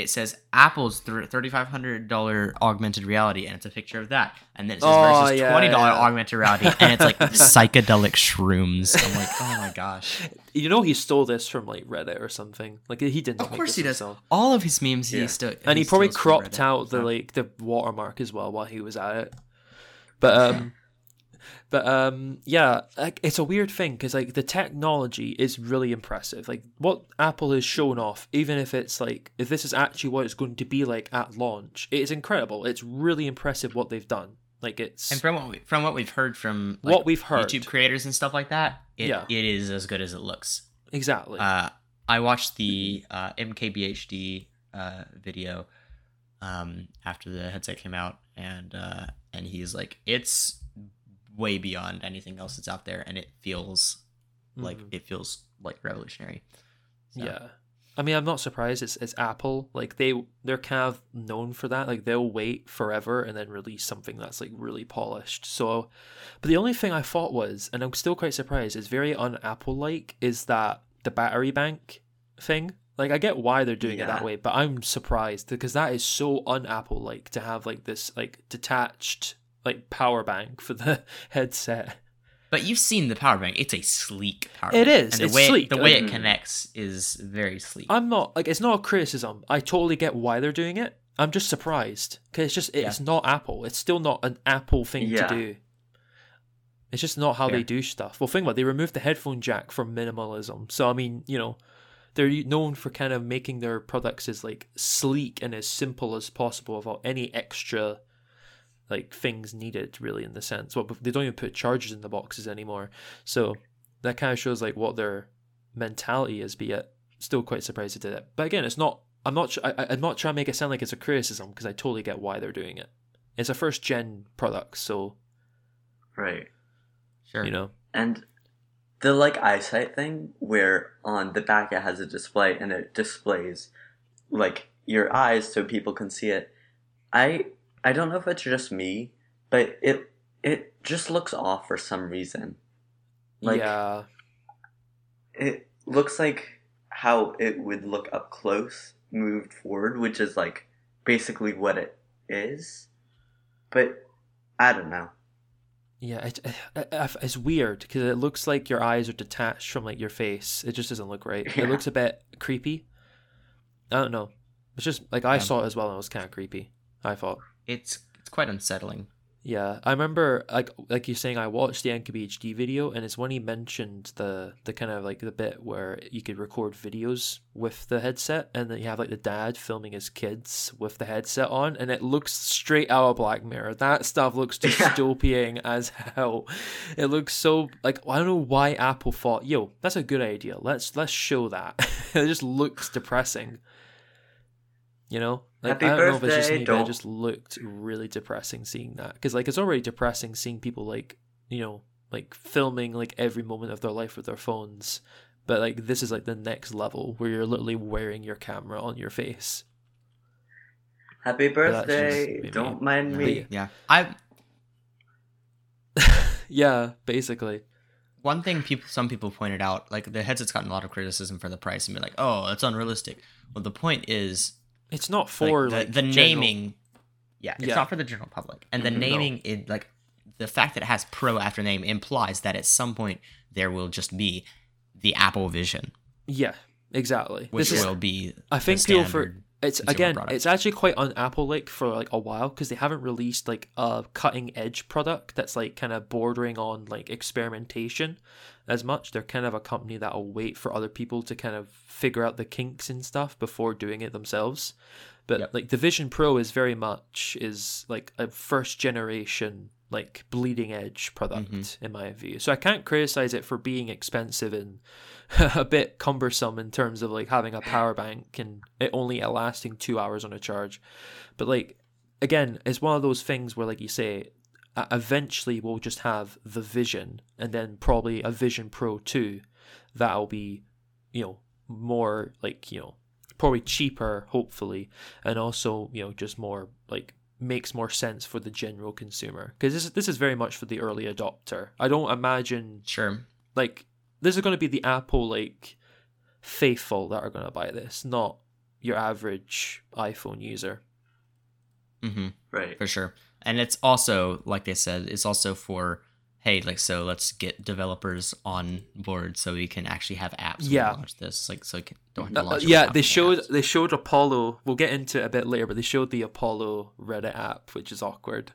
it says Apple's thirty five hundred dollar augmented reality, and it's a picture of that, and then it says Oh, versus yeah, twenty dollar yeah. augmented reality, and it's like psychedelic shrooms. I'm like, oh my gosh. You know, he stole this from like Reddit or something. Like he didn't. Of course he does. himself. All of his memes, Yeah. he still and he probably cropped out the like the watermark as well while he was at it. But um, but um, yeah, like it's a weird thing because like the technology is really impressive. Like what Apple has shown off, even if it's like if this is actually what it's going to be like at launch, it is incredible. It's really impressive what they've done. Like it's And from what we, from what we've heard from like, what we've heard. YouTube creators and stuff like that, it, Yeah. it is as good as it looks. exactly. Uh, I watched the uh, MKBHD uh, video um, after the headset came out, and uh, and he's like, it's way beyond anything else that's out there, and it feels like Mhm. it feels like revolutionary. So, Yeah. I mean, I'm not surprised. It's it's Apple. Like they they're kind of known for that. Like they'll wait forever and then release something that's like really polished. So, but the only thing I thought was, and I'm still quite surprised, is very un-Apple like, is that the battery bank thing. Like I get why they're doing it that way, but I'm surprised because that is so un-Apple like to have like this like detached like power bank for the headset. But you've seen the power bank; it's a sleek power It bank. is, and the it's way sleek, the way it mm. connects is very sleek. I'm not like it's not a criticism. I totally get why they're doing it. I'm just surprised because it's just it's not Apple. It's still not an Apple thing Yeah. to do. It's just not how Fair. they do stuff. Well, think about it, they removed the headphone jack from minimalism. So I mean, you know, they're known for kind of making their products as like sleek and as simple as possible without any extra like things needed really in the sense. Well, they don't even put chargers in the boxes anymore. So that kind of shows like what their mentality is. Be it still quite surprised they did it. But again, it's not. I'm not. I, I'm not trying to make it sound like it's a criticism because I totally get why they're doing it. It's a first gen product, so Right. sure. you know. And the like eyesight thing where on the back it has a display and it displays like your eyes so people can see it. I I don't know if it's just me, but it it just looks off for some reason. Like yeah, it looks like how it would look up close moved forward, which is like basically what it is. But I don't know. yeah. It, it, it- it's weird because it looks like your eyes are detached from like your face. It just doesn't look right. Yeah. It looks a bit creepy. I don't know. It's just like I Yeah. saw it as well, and it was kind of creepy. I thought. It's it's quite unsettling. Yeah, I remember like like you're saying I watched the MKBHD video and it's when he mentioned the the kind of like the bit where you could record videos with the headset and then you have like the dad filming his kids with the headset on and it looks straight out of Black Mirror. That stuff looks dystopian as hell. It looks so like I don't know why Apple thought, yo, that's a good idea. Let's let's show that. it just looks depressing. You know, like Happy I don't know if it's just birthday, me, but it just looked really depressing seeing that. Because like it's already depressing seeing people like you know like filming like every moment of their life with their phones, but like this is like the next level where you're literally wearing your camera on your face. Happy that's just birthday! Don't mind me. Yeah, I yeah, basically. one thing people some people pointed out like the headset's gotten a lot of criticism for the price and be like oh it's unrealistic well the point is It's not like, for the, like, the general- naming yeah it's Yeah. not for the general public and the Mhm. No. naming it like the fact that it has pro after name implies that at some point there will just be the apple vision Yeah, exactly. which this is will be I the think people for it's again product. it's actually quite un Apple like for like a while because they haven't released like a cutting edge product that's like kind of bordering on like experimentation as much. They're kind of a company that'll wait for other people to kind of figure out the kinks and stuff before doing it themselves. But Yep. like the Vision Pro is very much is like a first generation like bleeding edge product Mhm. in my view. So I can't criticize it for being expensive and a bit cumbersome in terms of like having a power bank and it only lasting two hours on a charge. But like again, it's one of those things where like you say, eventually we'll just have the Vision and then probably a Vision Pro 2 that'll be, you know, more like, you know, probably cheaper, hopefully, and also, you know, just more like makes more sense for the general consumer because this is, this is very much for the early adopter. I don't imagine Sure. like this is going to be the Apple like faithful that are going to buy this, not your average iPhone user. Mm-hmm. Right. For sure. And it's also, like they said, it's also for, hey, like, so let's get developers on board so we can actually have apps when we Yeah. launch this. Like, so we can, don't have to Uh, launch it yeah, they showed apps. they showed Apollo. We'll get into it a bit later, but they showed the Apollo Reddit app, which is awkward.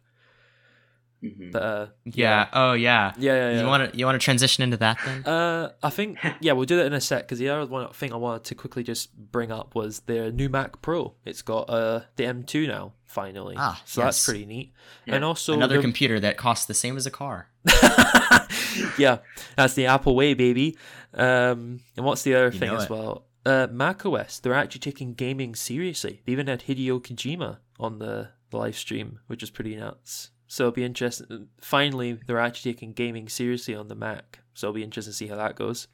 hmm But uh, Yeah. Oh, yeah. yeah, yeah, yeah. You want to you want to transition into that then? Uh, I think yeah, we'll do that in a sec because the other one thing I wanted to quickly just bring up was their new Mac Pro. It's got uh the M2 now finally, Ah, so that's pretty neat. Yeah. And also Another computer that costs the same as a car. yeah, that's the Apple way, baby. Um, and what's the other You thing as it. well? Uh, Mac OS. They're actually taking gaming seriously. They even had Hideo Kojima on the, live stream, which is pretty nuts. So it'll be interesting. Finally, they're actually taking gaming seriously on the Mac. So it'll be interesting to see how that goes.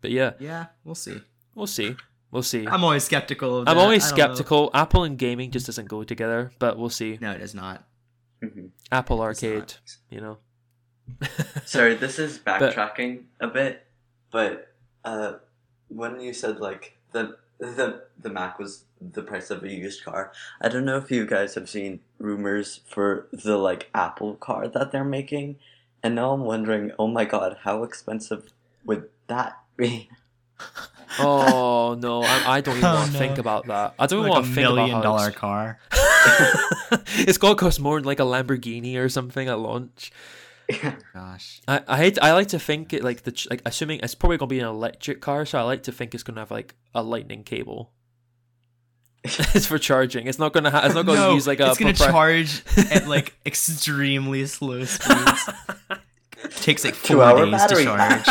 But yeah, Yeah, we'll see. we'll see. We'll see. I'm always skeptical. Of I'm always don't know. skeptical. Apple and gaming just doesn't go together, but we'll see. No, it does not. Hmm Apple Arcade, you know. Sorry, this is backtracking a bit, but uh, when you said like the the the Mac was the price of a used car, I don't know if you guys have seen rumors for the like Apple car that they're making, and now I'm wondering, oh my god, how expensive would that be? Oh no, I, I don't even Oh, want to no. think about that. I don't even Like want a to think about million how dollar it's- car. it's gonna cost more than like a Lamborghini or something at launch. Gosh. I I hate I like to think it like the like assuming it's probably gonna be an electric car, so I like to think it's gonna have like a lightning cable. it's for charging. It's not gonna ha- it's not gonna no, use like a it's gonna propri- charge at like extremely slow speeds. Takes like four Two-hour days to charge.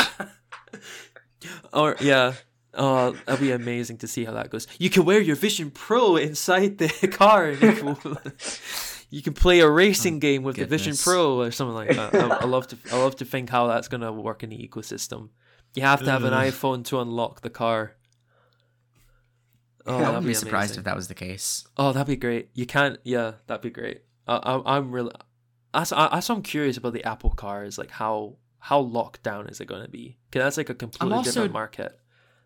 or yeah. Oh, that'd be amazing to see how that goes. You can wear your Vision Pro inside the car, you can, you can play a racing oh, game with the Vision. Pro or something like that. I, I love to, I love to think how that's gonna work in the ecosystem. You have to have an iPhone to unlock the car. Oh, I wouldn't be be surprised if that was the case. Oh, that'd be great. You can't. Yeah, that'd be great. I, I, I'm really. That's, I, that's I'm curious about the Apple cars. Like how how locked down is it going to be? Because that's like a completely also- different market.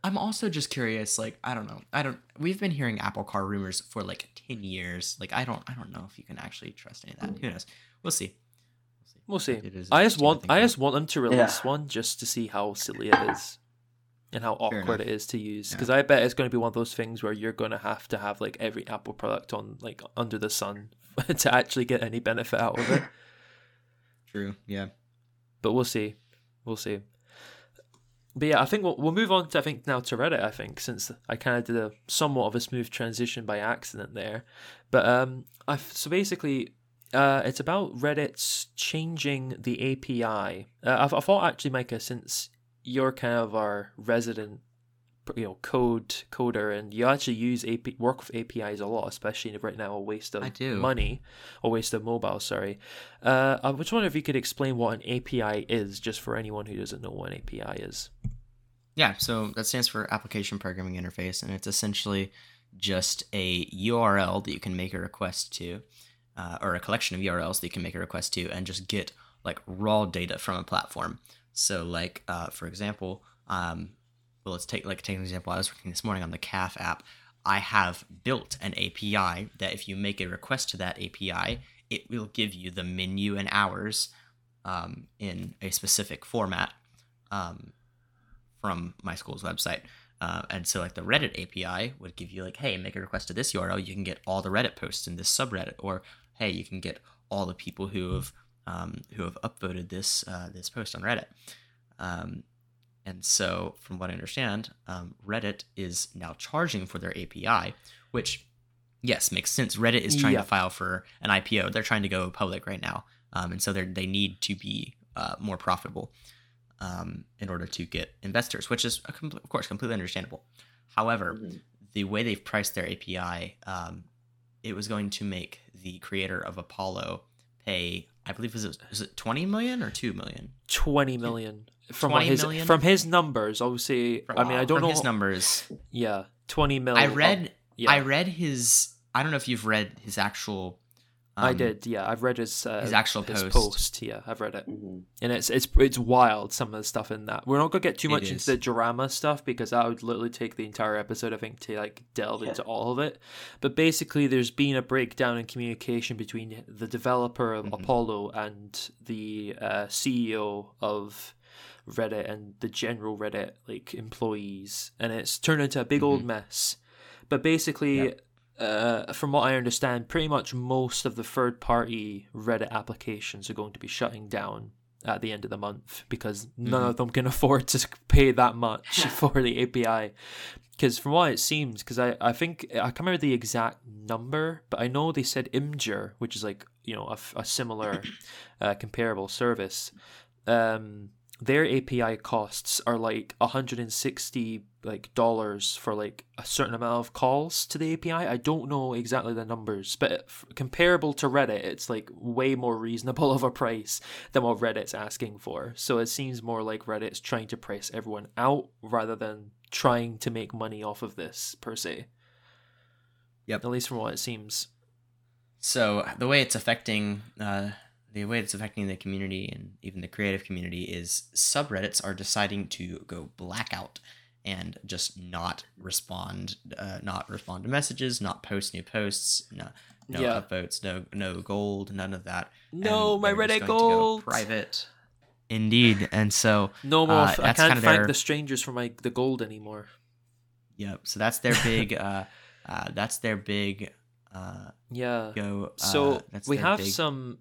I'm also just curious. Like, I don't know. I don't. We've been hearing Apple Car rumors for like ten years. Like, I don't. I don't know if you can actually trust any of that. Who knows? We'll see. We'll see. It is I just want think I about. just want them to release one just to see how silly it is and how awkward it is to use. Yeah. Because I bet it's going to be one of those things where you're going to have to have like every Apple product on like under the sun to actually get any benefit out of it. True. Yeah. but we'll see. We'll see. But yeah, I think we'll, we'll move on to I think now to Reddit. I think since I kind of did a somewhat of a smooth transition by accident there, but um, I so basically, uh, it's about Reddit's changing the API. Uh, I, I thought actually, Micah, since you're kind of our resident, you know, code coder, and you actually use AP, work with APIs a lot, especially right now, a waste of I do. money, a waste of mobile. Sorry. Uh, I was wondering if you could explain what an API is, just for anyone who doesn't know what an API is. Yeah, so that stands for Application Programming Interface, and it's essentially just a URL that you can make a request to, uh, or a collection of URLs that you can make a request to, and just get like raw data from a platform. So, like uh, for example, um, well, let's take like take an example. I was working this morning on the CAF app. I have built an API that if you make a request to that API, it will give you the menu and hours um, in a specific format. Um, from my school's website. Uh, and so, like the Reddit API would give you like, hey, make a request to this URL. You can get all the Reddit posts in this subreddit, or hey, you can get all the people who have um, who have upvoted this uh, this post on Reddit. Um, and so, from what I understand, um, Reddit is now charging for their API, which yes makes sense. Reddit is trying Yeah. to file for an IPO. They're trying to go public right now, um, and so they they need to be uh, more profitable um, in order to get investors, which is, of course, completely understandable. However, Mhm. the way they've priced their API, um, it was going to make the creator of Apollo pay. I believe is it is it twenty million or two million? 20 million from what his million? from his numbers obviously i mean i don't From know his numbers. yeah 20 million I read. yeah. I read his. I don't know if you've read his actual. I um, did yeah i've read his uh, his actual his post. post yeah i've read it hmm and it's it's it's wild some of the stuff in that we're not gonna get too much into the drama stuff because that would literally take the entire episode i think to like delve Yeah. into all of it but basically there's been a breakdown in communication between the developer of Mhm. apollo and the uh, ceo of reddit and the general reddit like employees and it's turned into a big old mess but basically uh, from what I understand, pretty much most of the third party Reddit applications are going to be shutting down at the end of the month because none Mhm. of them can afford to pay that much for the API. Because from what it seems, because I, I think I can't remember the exact number, but I know they said Imgur, which is like you know a, a similar uh, comparable service. Um, their API costs are like 160 like dollars for like a certain amount of calls to the API. I don't know exactly the numbers, but f- comparable to Reddit, it's like way more reasonable of a price than what Reddit's asking for. So it seems more like Reddit's trying to price everyone out rather than trying to make money off of this per se. Yep. At least from what it seems. So the way it's affecting uh, the way it's affecting the community and even the creative community is subreddits are deciding to go blackout and just not respond, uh, not respond to messages, not post new posts, no, no Yeah. upvotes, no no gold, none of that. No, And my Reddit to go gold. private. Indeed, and so No more. Uh, I can't thank their- the strangers for my the gold anymore. yep. So that's their big. uh, uh, that's their big. Uh, Yeah. go. Uh, So that's we have big- some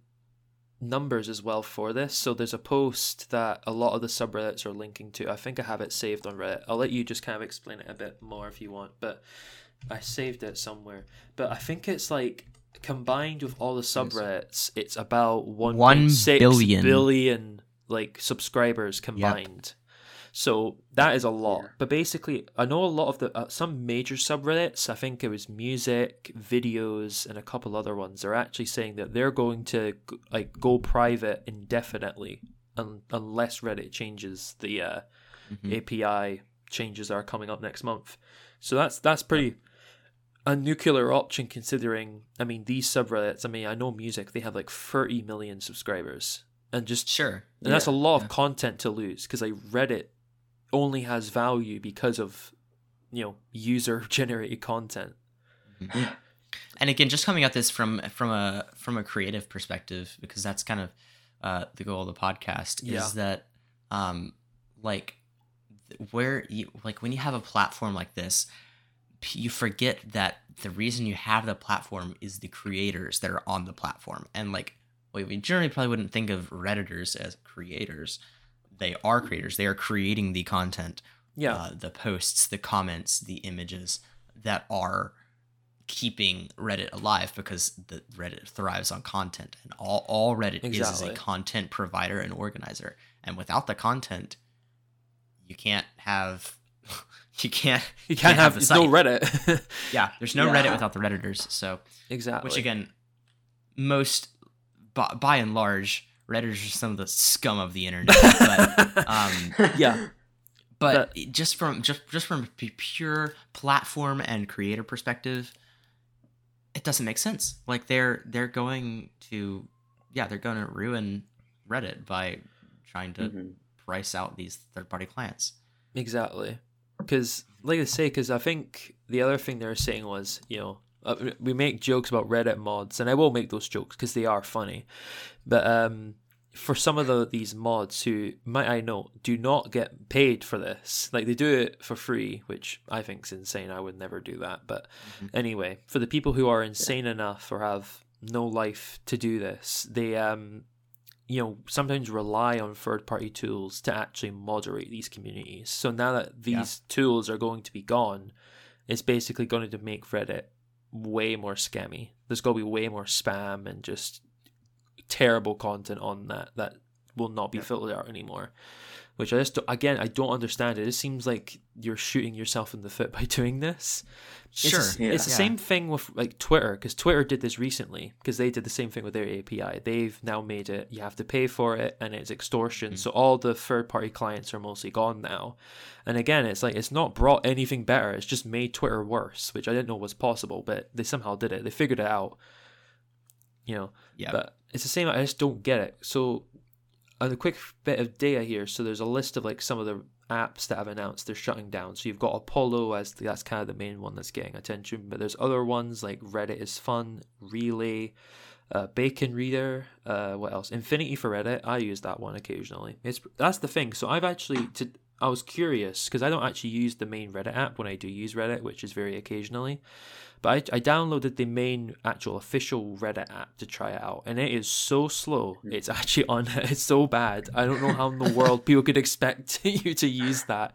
numbers as well for this. So there's a post that a lot of the subreddits are linking to. I think I have it saved on Reddit. I'll let you just kind of explain it a bit more if you want, but I saved it somewhere. But I think it's like combined with all the subreddits, it's about 1.6 billion. billion like subscribers combined. So that is a lot. Yeah. But basically, I know a lot of the uh, some major subreddits. I think it was music, videos, and a couple other ones are actually saying that they're going to like go private indefinitely un- unless Reddit changes the uh, Mhm. API changes that are coming up next month. So that's that's pretty a nuclear option considering. I mean, these subreddits. I mean, I know music. They have like thirty million subscribers, and just Sure. and that's a lot yeah. of content to lose because like Reddit only has value because of you know user generated content. and again just coming at this from from a from a creative perspective because that's kind of uh the goal of the podcast Yeah. is that um like where you like when you have a platform like this you forget that the reason you have the platform is the creators that are on the platform and like well, we generally probably wouldn't think of redditors as creators they are creators they are creating the content Yeah, uh, the posts, the comments, the images that are keeping Reddit alive because the Reddit thrives on content, and all all Reddit is is a content provider and organizer. And without the content, you can't have you can't you can't have, the there's no. Reddit. yeah. There's no Yeah. Reddit without the redditors. So exactly. which again, most by, by and large, redditors are some of the scum of the internet. but um, yeah, but just from just just from a pure platform and creator perspective it doesn't make sense like they're they're going to yeah they're going to ruin reddit by trying to Mhm. price out these third party clients exactly. Because like I say, because I think the other thing they were saying was you know. Uh, we make jokes about Reddit mods, and I will make those jokes because they are funny. But um, for some of the these mods who might I know do not get paid for this, like they do it for free, which I think is insane. I would never do that. But Mhm. anyway, for the people who are insane enough or have no life to do this, they um, you know, sometimes rely on third party tools to actually moderate these communities. So now that these tools are going to be gone, it's basically going to make Reddit way more scammy. There's going to be way more spam and just terrible content on that that will not be Yep. filtered out anymore. Which I just again I don't understand. It just seems like you're shooting yourself in the foot by doing this. It's Sure. the Yeah. it's the Yeah. same thing with like Twitter because Twitter did this recently because they did the same thing with their API. They've now made it you have to pay for it and it's extortion. Mhm. So all the third party clients are mostly gone now. And again, it's like it's not brought anything better. It's just made Twitter worse, which I didn't know was possible, but they somehow did it. They figured it out. You know, Yeah. but it's the same. I just don't get it. So, on a quick bit of data here. So there's a list of like some of the apps that have announced they're shutting down. So you've got Apollo as the, that's kind of the main one that's getting attention, but there's other ones like Reddit is fun, Relay, uh, Bacon Reader. Uh, what else? Infinity for Reddit. I use that one occasionally. It's that's the thing. So I've actually to I was curious because I don't actually use the main Reddit app when I do use Reddit, which is very occasionally. But I, I downloaded the main actual official Reddit app to try it out, and it is so slow. Hmm. It's actually on. It's so bad. I don't know how in the world people could expect you to use that.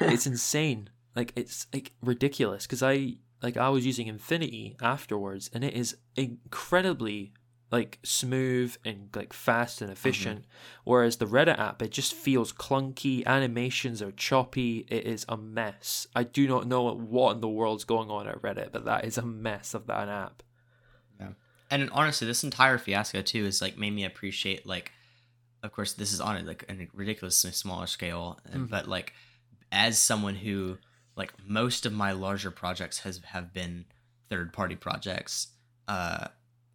It's insane. Like it's like ridiculous. Because I like I was using Infinity afterwards, and it is incredibly like smooth and like fast and efficient. Whereas the Reddit app, it just feels clunky. Animations are choppy. It is a mess. I do not know what in the world's going on at Reddit, but that is a mess of that app. yeah. and honestly this entire fiasco too is like made me appreciate like of course this is on a, like a ridiculously smaller scale and Mhm. but like as someone who like most of my larger projects has have been third party projects uh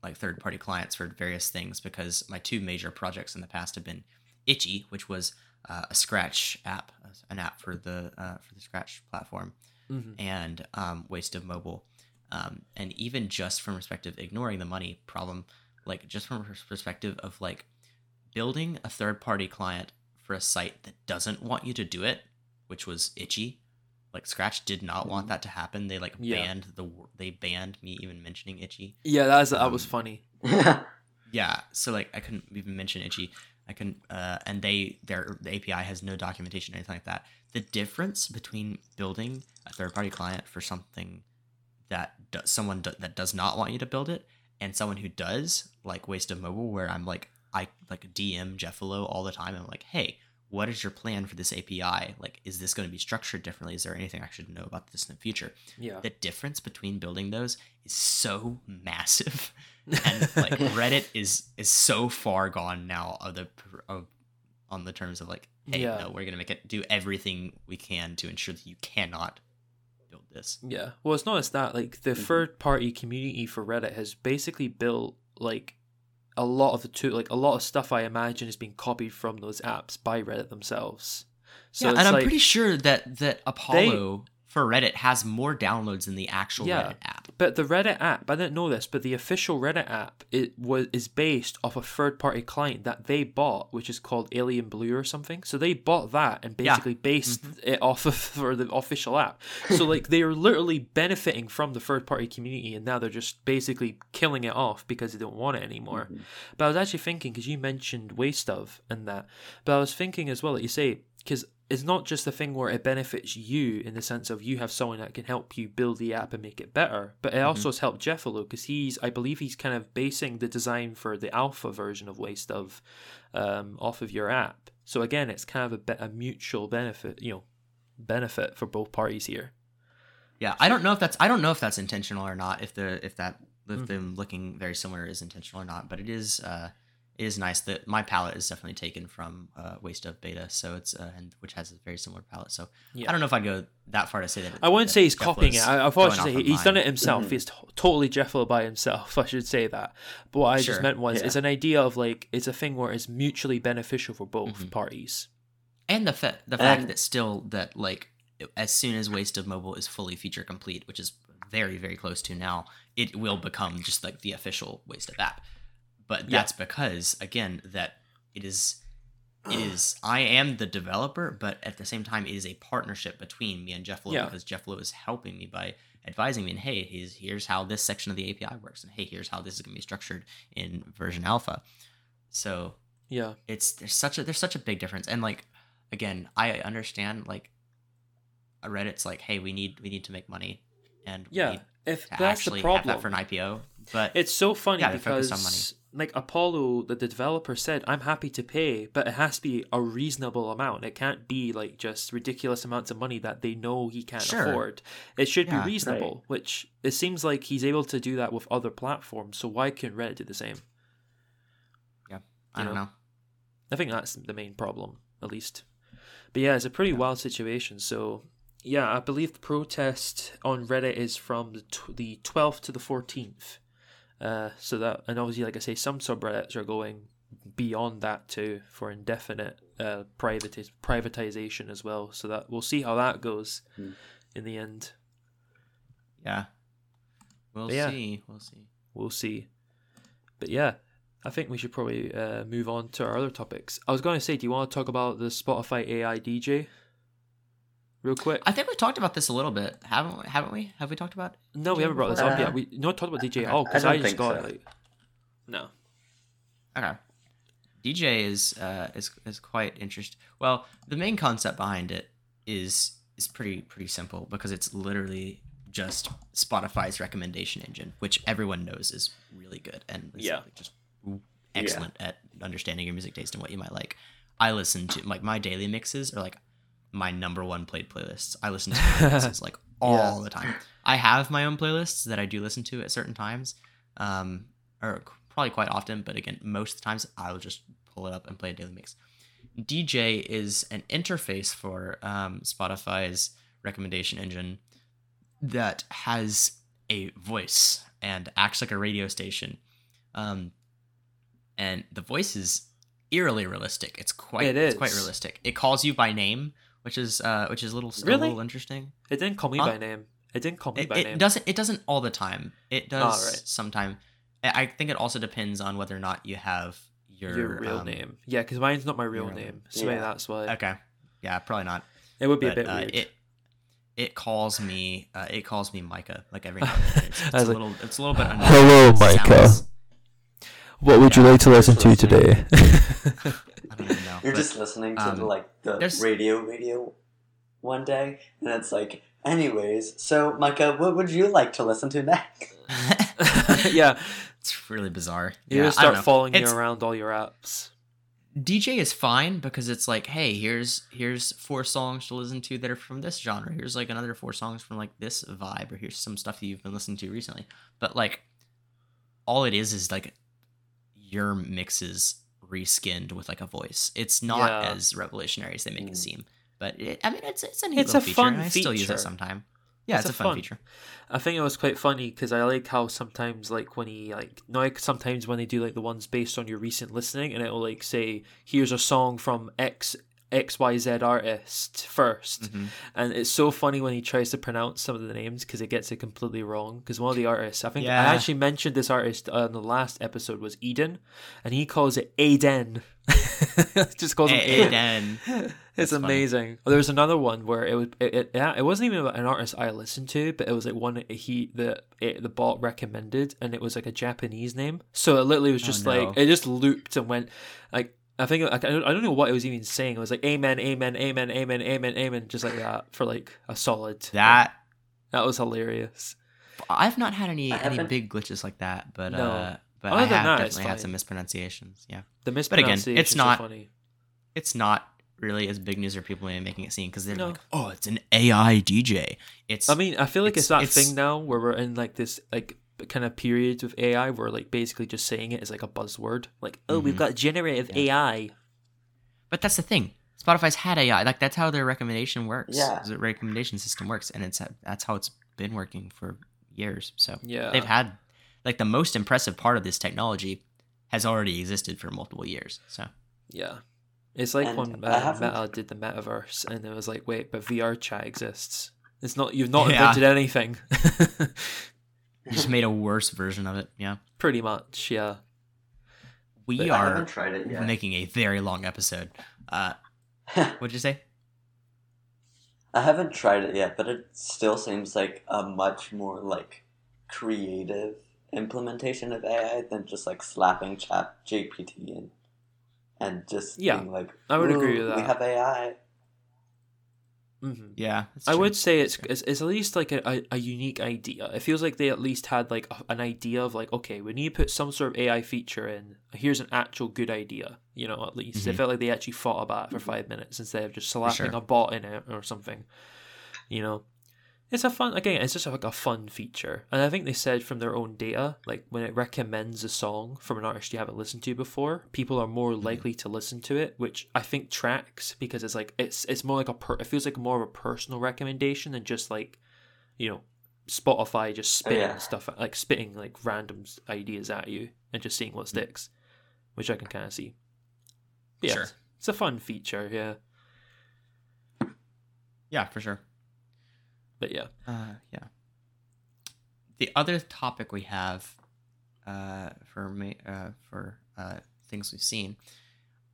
like third party clients for various things because my two major projects in the past have been itchy which was uh, a scratch app an app for the uh, for the scratch platform Mm-hmm. and um, waste of mobile. Um, and even just from perspective, ignoring the money problem, like just from a perspective of like building a third party client for a site that doesn't want you to do it, which was itchy. Like Scratch did not want that to happen. They like Yeah. banned the they banned me even mentioning itchy. Yeah, that's that was Um, funny. Yeah, so like I couldn't even mention itchy. I couldn't, uh, and they their the API has no documentation or anything like that. The difference between building a third party client for something that do, someone do, that does not want you to build it and someone who does, like Waste of Mobile, where I'm like I like DM Jeffalo all the time. And I'm like, hey, what is your plan for this API? Like, is this going to be structured differently? Is there anything I should know about this in the future? Yeah. the difference between building those is so massive and like reddit is is so far gone now of the of, on the terms of like hey Yeah. no we're gonna make it do everything we can to ensure that you cannot build this Yeah. Well, it's not as that. Like the Mhm. third party community for Reddit has basically built like a lot of the two, like a lot of stuff I imagine is being copied from those apps by Reddit themselves. So yeah and i'm like, pretty sure that that apollo for reddit has more downloads than the actual Yeah. reddit app But the Reddit app, I didn't know this, but the official Reddit app it was is based off a third party client that they bought, which is called Alien Blue or something. So they bought that and Yeah. basically based it off of for the official app. So like they are literally benefiting from the third party community, and now they're just basically killing it off because they don't want it anymore. Mhm. But I was actually thinking because you mentioned waste of and that, but I was thinking as well that you say because it's not just a thing where it benefits you in the sense of you have someone that can help you build the app and make it better, but it also has helped Jeffalo because he's I believe he's kind of basing the design for the alpha version of waste of um, off of your app. So again, it's kind of a bit a mutual benefit, you know, benefit for both parties here. Yeah, I don't know if that's I don't know if that's intentional or not. If the if that if Mhm. them looking very similar is intentional or not, but it is uh it is nice that my palette is definitely taken from uh, Waste of Beta, so it's uh, and which has a very similar palette. So Yeah. I don't know if I'd go that far to say that. I wouldn't that say he's Jeff copying it. I, I thought I should say of he's done it himself. Mhm. He's t- totally Jeffalo by himself. I should say that. But what I just meant was Yeah. it's an idea of like it's a thing where it's mutually beneficial for both Mhm. parties. and the fa- the fact And- that still that like as soon as Waste of Mobile is fully feature complete, which is very very close to now, it will become just like the official Waste of app. But Yeah. that's because again that it is it is I am the developer, but at the same time it is a partnership between me and Jeffalo Yeah. because Jeffalo is helping me by advising me and hey, here's here's how this section of the API works and hey, here's how this is gonna be structured in version alpha. So Yeah. it's there's such a there's such a big difference and like again i understand like reddit's like hey we need we need to make money and we Yeah. If that's the problem, have that for an IPO. But It's so funny Yeah, because like Apollo, the, the developer said, I'm happy to pay, but it has to be a reasonable amount. It can't be like just ridiculous amounts of money that they know he can't Sure. afford. It should Yeah, be reasonable, which it seems like he's able to do that with other platforms. So why can't Reddit do the same? Yeah, I don't know. know. I think that's the main problem, at least. But yeah, it's a pretty wild situation. So yeah, I believe the protest on Reddit is from the tw- the twelfth to the fourteenth. Uh, so that and obviously, like I say, some subreddits are going beyond that too for indefinite uh privati- privatization as well. So that we'll see how that goes Hmm. in the end. Yeah. We'll But yeah. see. We'll see. We'll see. But yeah, I think we should probably uh, move on to our other topics. I was going to say, do you want to talk about the Spotify AI DJ? Real quick. I think we talked about this a little bit, haven't we? Haven't we? Have we talked about? no, we haven't brought this Uh, up yet. We not talked about DJ okay. at all because I I, just think got so. Like, no. Okay. DJ is uh, is is quite interesting. Well, the main concept behind it is is pretty pretty simple because it's literally just Spotify's recommendation engine, which everyone knows is really good and is Yeah. just excellent at understanding your music taste and what you might like. I listen to like my daily mixes are like my number one played playlists. I listen to mixes like all the time. I have my own playlists that I do listen to at certain times, um, or probably quite often. But again, most of the times I will just pull it up and play a daily mix. DJ is an interface for um, Spotify's recommendation engine that has a voice and acts like a radio station. Um, and the voice is eerily realistic. It's quite It it's quite realistic. It calls you by name, which is uh, which is a little a little interesting. It didn't call me Huh? by name. It didn't call me It, by it name. doesn't it doesn't all the time. It does Oh, right. sometime. I I think it also depends on whether or not you have your, your, real um, name. Yeah, because mine's not my real real- name. So maybe Yeah. that's why. Okay. Yeah, probably not. It would be but a bit uh, weird. it it calls me uh, it calls me Micah like every now and then. It's, it's a like, little it's a little bit. unusual. "Hello, Micah." sounds- what would you like to listen to today? I don't even know. You're but- just listening to um, like the there's- radio radio one day, and it's like, anyways. So, Micah, what would you like to listen to next? yeah, it's really bizarre. you yeah, just start following It's- you around all your apps. DJ is fine because it's like, hey, here's here's four songs to listen to that are from this genre. Here's like another four songs from like this vibe, or here's some stuff that you've been listening to recently. But like, all it is is like your mixes reskinned with like a voice. It's not Yeah. as revolutionary as they make it Mm. seem. But it, I mean, it's it's a neat It's a feature, fun and I still use feature. it sometime. Yeah, It's it's, a a fun, fun- feature. I think it was quite funny because I like how sometimes like when he like no like sometimes when they do like the ones based on your recent listening and it'll like say here's a song from X XYZ artist 1st Mhm. and it's so funny when he tries to pronounce some of the names because it gets it completely wrong because one of the artists I think I actually mentioned this artist on the last episode was Eden and he calls it Aden just calls him Hey, Aden it's That's funny. amazing. There was another one where it was it, it, yeah, it wasn't even an artist I listened to, but it was like one he the it, the bot recommended, and it was like a Japanese name. So it literally was Oh, just no. like it just looped and went like I think I, I don't know what it was even saying. It was like amen, amen, amen, amen, amen, amen, just like that for like a solid. that that was hilarious. I've not had any any big glitches like that, but No. uh, but Other I than have that, definitely had some mispronunciations. Yeah, The again, it's not- funny. it's not really as big news or people are making it seem because they're No. like, oh, it's an AI DJ. It's I mean, I feel like it's, It's- that it's- thing now where we're in like this like kind of periods with AI where like basically just saying it is like a buzzword. Like, oh, we've Mhm. got generative AI. but that's the thing. Spotify's had AI. Like that's how their recommendation works. Yeah. the recommendation system works, and it's that's how it's been working for years. So Yeah. they've had like the most impressive part of this technology has already existed for multiple years. So Yeah. It's like And when I uh, Meta did the metaverse and it was like, wait, but VR chat exists. It's not you've not Yeah. invented anything. you just made a worse version of it. Yeah, Pretty much, yeah. we But are haven't tried it yet. making a very long episode. Uh, what'd you say? I haven't tried it yet, but it still seems like a much more like creative implementation of AI than just like slapping Chat GPT in and just Yeah, being like, I would agree with that. We have AI. Hmm Yeah, I would say it's, it's it's at least like a, a, a unique idea. It feels like they at least had like a, an idea of like, okay, we need to put some sort of AI feature in. Here's an actual good idea, you know. At least it Mhm. felt like they actually thought about it for five minutes instead of just slapping sure. a bot in it or something. You know, it's a fun again. It's just like a fun feature, and I think they said from their own data, like when it recommends a song from an artist you haven't listened to before, people are more likely to listen to it, which I think tracks because it's like it's it's more like a per, it feels like more of a personal recommendation than just like, you know, Spotify just spitting yeah. stuff like spitting like random ideas at you and just seeing Mm. what sticks, which I can kind of see. Yeah, Sure. it's, it's a fun feature, yeah. yeah, for sure. But yeah, Uh, yeah. The other topic we have uh, for me uh, for uh, things we've seen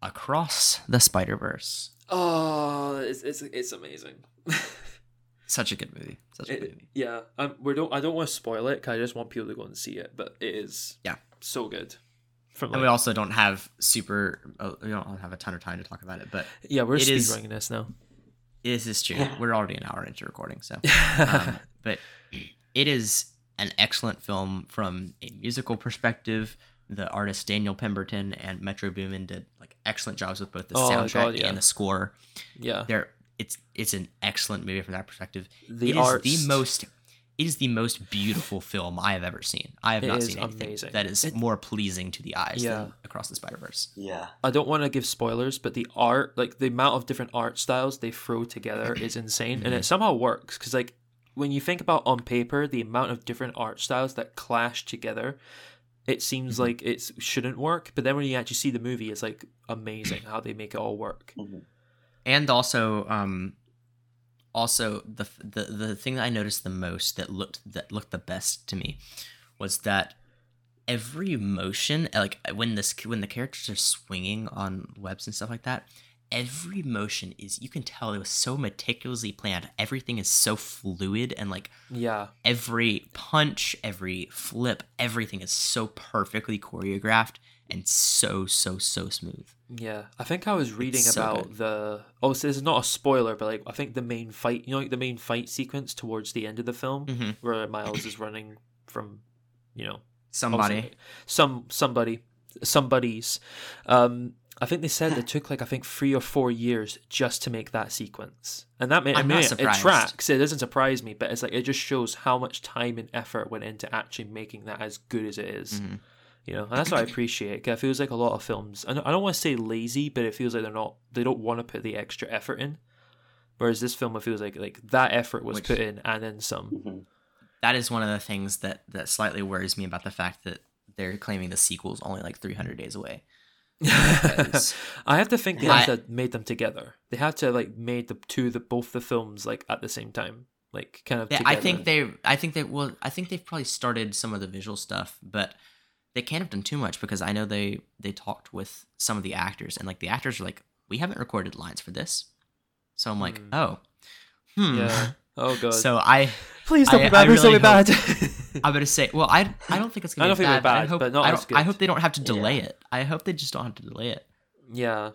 across the Spider Verse. oh, it's it's it's amazing. Such a good movie. Such a good movie. yeah, um, we don't. I don't want to spoil it because I just want people to go and see it. But it is, Yeah. so good. From And we also don't have super. Uh, we don't have a ton of time to talk about it, but yeah, we're it speed this now. This is true. We're already an hour into recording, so. um, but it is an excellent film from a musical perspective. The artist Daniel Pemberton and Metro Boomin did like excellent jobs with both the Oh, soundtrack God, yeah. and the score. yeah, There, it's it's an excellent movie from that perspective. the it art, the most. It is the most beautiful film I have ever seen. I have It not seen anything amazing. that is It- more pleasing to the eyes Yeah. than Across the Spider Verse. Yeah. I don't want to give spoilers, but the art, like the amount of different art styles they throw together, is insane, and it somehow works. Because like when you think about on paper, the amount of different art styles that clash together, it seems Mhm. like it shouldn't work. But then when you actually see the movie, it's like amazing how they make it all work. Mhm. and also um also the the the thing that I noticed the most that looked that looked the best to me was that every motion like uh, when this when the characters are swinging on webs and stuff like that every motion is you can tell it was so meticulously planned. Everything is so fluid and like Yeah, every punch every flip everything is so perfectly choreographed and so so so smooth yeah. I think I was reading so about good. the. Oh, so this is not a spoiler, but like I think the main fight, you know, like the main fight sequence towards the end of the film, mm-hmm. where Miles is running from, you know, somebody some somebody somebody's um i think they said it took like i think three or four years just to make that sequence and that made, I mean, it, tracks it doesn't surprise me but it's like it just shows how much time and effort went into actually making that as good as it is, Mhm. You know and that's what i appreciate it feels like a lot of films i don't, I don't want to say lazy but it feels like they're not they don't want to put the extra effort in whereas this film it feels like like that effort was Which- put in and then some Mhm. that is one of the things that that slightly worries me about the fact that they're claiming the sequel's only like 300 days away. I have to think they I- have to made them together. They had to like made the two the both the films like at the same time, like kind of. Yeah. I think they I think they well I think they've probably started some of the visual stuff, but they can't have done too much because I know they they talked with some of the actors and like the actors are like we haven't recorded lines for this. So I'm like, Hmm. "Oh. Hmm." Yeah. Oh god. So I please don't I- be bad. I Please don't be bad. I'm gonna say, well, I I don't think it's gonna I don't be think bad. be but I bad, hope but not I, as don't, I good. hope they don't have to delay Yeah. it. I hope they just don't have to delay it. yeah.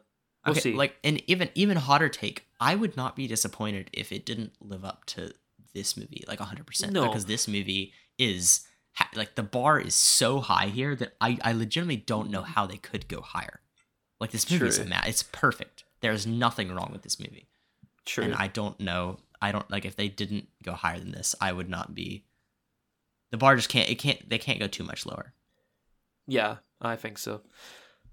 We'll okay, see. like an even even hotter take. I would not be disappointed if it didn't live up to this movie like 100% No. because this movie is ha- like the bar is so high here that I I legitimately don't know how they could go higher. Like this movie is True. ma- it's perfect. There's nothing wrong with this movie. True. And I don't know. I don't like if they didn't go higher than this, I would not be the bar just can't it can't they can't go too much lower. yeah, I think so.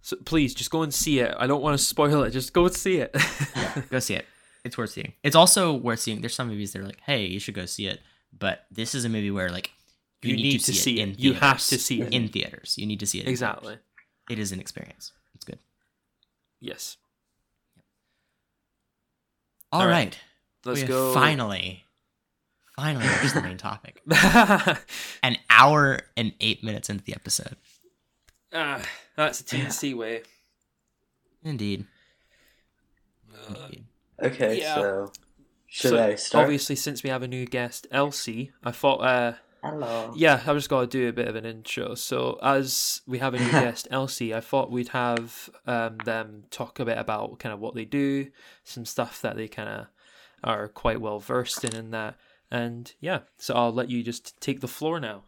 So please just go and see it. I don't want to spoil it. Just go and see it. Yeah, go see it. It's worth seeing. It's also worth seeing. There's some movies that are like, hey, you should go see it. But this is a movie where like You need to see in it. You have to see it. in theaters. You need to see it in exactly. theaters. It is an experience. It's good. Yes. All All right. right. Let's We go. Finally, finally, here's the main topic. An hour and eight minutes into the episode. ah, that's a TNC way. Indeed. Uh, Indeed. Okay, Yeah. so should so, I start? Obviously, since we have a new guest, Elsie, I thought, uh, Hello. yeah, I've just got to do a bit of an intro. So, as we have a new guest, Elsie, I thought we'd have um, them talk a bit about kind of what they do, some stuff that they kind of are quite well versed in in that. And yeah, so I'll let you just take the floor now.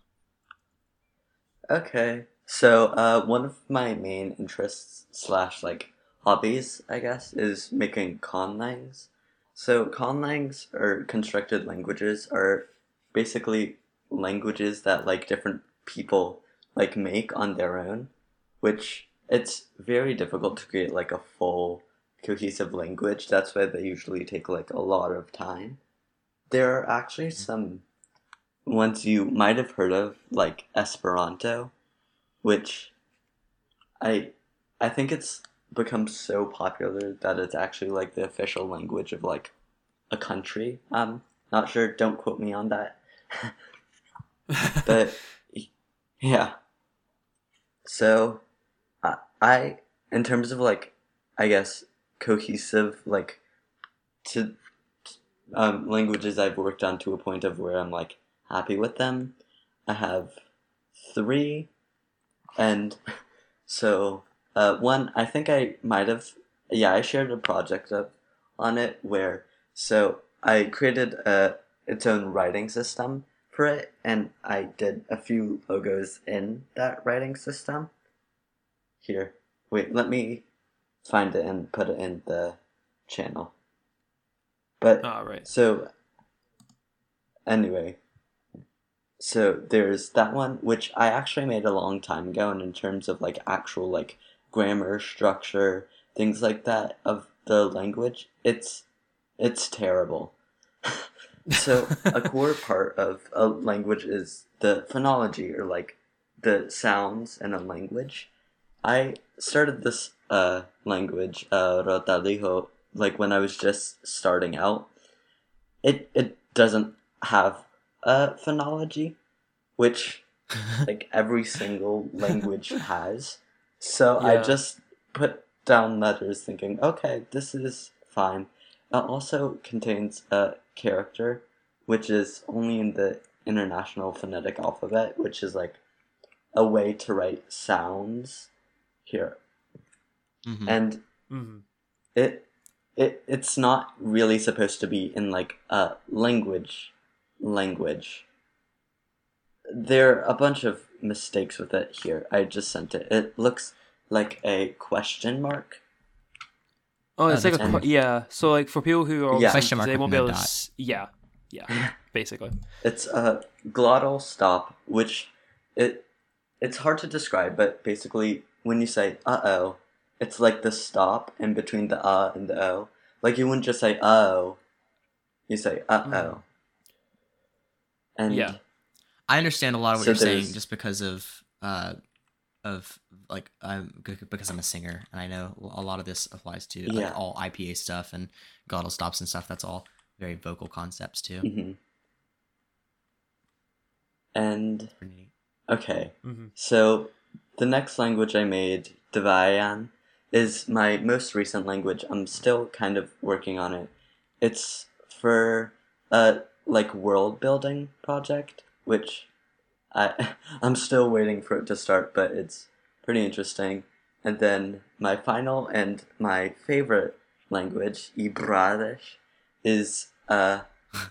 Okay. So, uh, one of my main interests slash like hobbies, I guess, is making conlangs. So, conlangs or constructed languages are basically languages that like different people like make on their own, which it's very difficult to create like a full cohesive language. That's why they usually take like a lot of time. There are actually some ones you might have heard of, like Esperanto, which I I think it's become so popular that it's actually like the official language of like a country. Um, not sure. Don't quote me on that. but yeah. So, I, I in terms of like, I guess cohesive like to um, languages I've worked on to a point of where I'm like happy with them. I have three, and so uh, one I think I might have yeah I shared a project of on it where so I created a its own writing system for it, and I did a few logos in that writing system. Here, wait, let me find it and put it in the channel. But All right. so anyway, so there's that one which I actually made a long time ago, and in terms of like actual like grammar structure, things like that of the language, it's it's terrible. so a core part of a language is the phonology or like the sounds in a language. I started this uh, language, uh, Rotalijo, like when I was just starting out. It it doesn't have a phonology, which like every single language has. So I just put down letters, thinking, okay, this is fine. It also contains a character, which is only in the International Phonetic Alphabet, which is like a way to write sounds here. Mhm. and hmm it it it's not really supposed to be in like a language language. There are a bunch of mistakes with it here. I just sent it. It looks like a question mark Oh, it's Oh, like a that's- que- yeah. So like for people who are Yeah. Question mark they won't be able to. s- Yeah, yeah. Basically. it's a glottal stop which it it's hard to describe but basically when you say uh-oh it's like the stop in between the uh and the o like you wouldn't just say oh you say uh-oh and Yeah. I understand a lot of what So you're saying just because of uh of like I'm g- because I'm a singer and I know a lot of this applies to like all IPA stuff and glottal stops and stuff. That's all very vocal concepts too. hmm And Pretty neat. okay, hmm so the next language I made, Devayan, is my most recent language. I'm still kind of working on it. It's for a like world building project, which I I'm still waiting for it to start, but it's pretty interesting. And then my final and my favorite language, Ibradish, is uh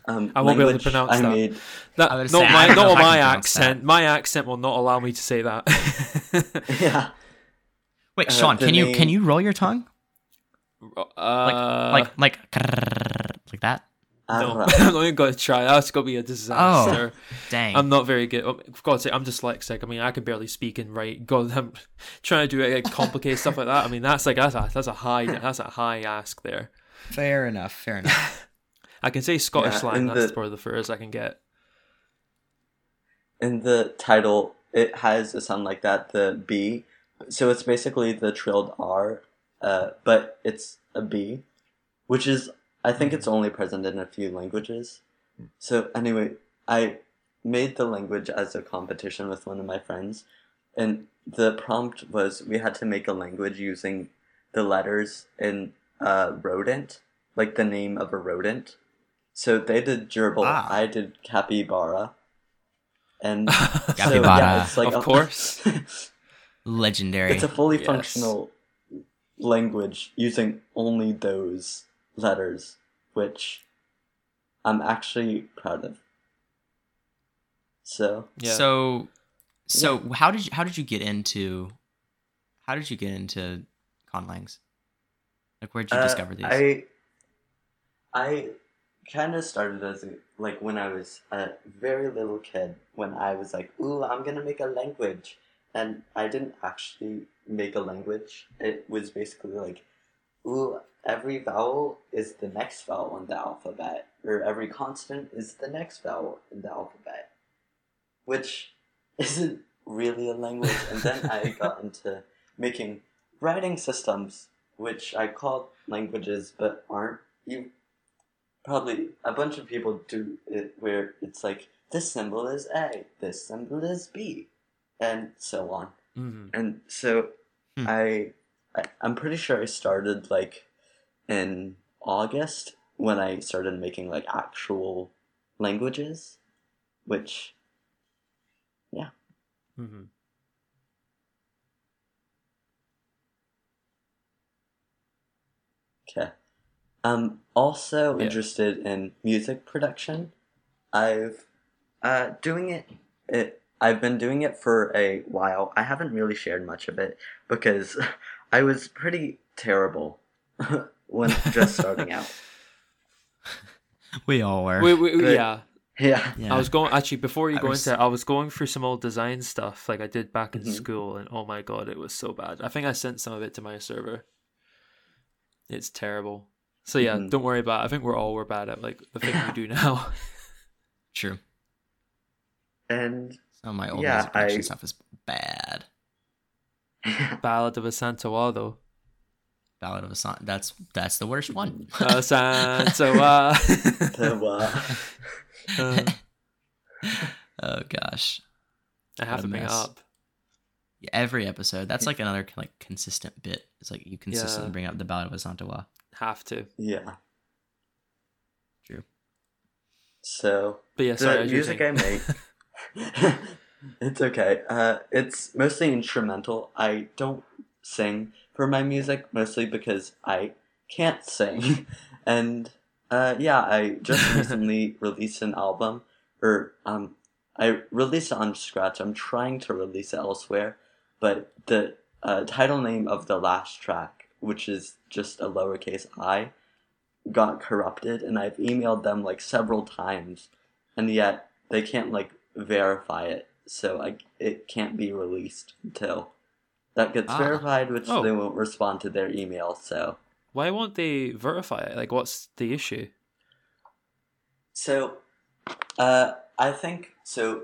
um I won't be able to language pronounce I that. made That I not my don't know not if I my accent. that. My accent will not allow me to say that. yeah. Wait, Uh, Sean, the can you can you roll your tongue uh, like like like that? No, Ara. I'm not even gonna try. That's gonna be a disaster. Dang. I'm not very good. Oh, For God's sake, I'm dyslexic. I mean, I can barely speak and write. God, I'm trying to do like, complicated stuff like that. I mean, that's like that's a that's a high that's a high ask there. fair enough. Fair enough. I can say Scottish Yeah, slang. That's the- probably the furthest I can get. in the title it has a sound like that the b so it's basically the trilled r uh, but it's a b which is i think it's only present in a few languages so anyway i made the language as a competition with one of my friends and the prompt was we had to make a language using the letters in a rodent like the name of a rodent so they did gerbil Ah. i did capybara and so, Capybara. yeah, it's like Of a- course. Legendary. it's a fully Yes. functional language using only those letters, which I'm actually proud of. So Yeah. So, so how did you how did you get into how did you get into conlangs? Like, where did you uh, discover these? I I kind of started as a, like when I was a very little kid. When I was like, "Ooh, I'm gonna make a language," and I didn't actually make a language. It was basically like, "Ooh, every vowel is the next vowel in the alphabet, or every consonant is the next vowel in the alphabet," which isn't really a language. And then I got into making writing systems, which I call languages, but aren't. You probably a bunch of people do it where it's like this symbol is A, this symbol is B, and so on. Mhm. And so Hmm. I, I I'm pretty sure I started like in August when I started making like actual languages, which yeah. Mhm. Okay. I'm also Yeah. interested in music production. I've uh doing it it I've been doing it for a while. I haven't really shared much of it because I was pretty terrible when just starting out. we all were. Wait, wait, But- yeah. Yeah. yeah. I was going actually before you I go was- into it, I was going through some old design stuff like I did back in Mhm. school, and oh my god, it was so bad. I think I sent some of it to my server. It's terrible. So yeah, Mhm. don't worry about. it. I think we're all we're bad at like the thing we do now. true. And Some of my old Yeah, music I- stuff is bad. Ballad of a Santawa Ballad of a Song. That's that's the worst one. Uh, Santawa. So, uh, Uh, oh gosh. I have What to a bring up. Yeah, every episode. That's like another like consistent bit. It's like you consistently Yeah. bring up the Ballad of a Santawa. Have to. yeah. True. So But yeah, sorry. as you were music saying. I make, it's okay. Uh, it's mostly instrumental. I don't sing for my music mostly because I can't sing, and uh, yeah, I just recently released an album, or um, I released it on Scratch. I'm trying to release it elsewhere, but the uh, title name of the last track, which is just a lowercase i, got corrupted, and I've emailed them like several times, and yet they can't like verify it, so I it can't be released until that gets Ah. verified, which Oh. they won't respond to their email. So Why won't they verify it? Like, what's the issue? so uh, I think so.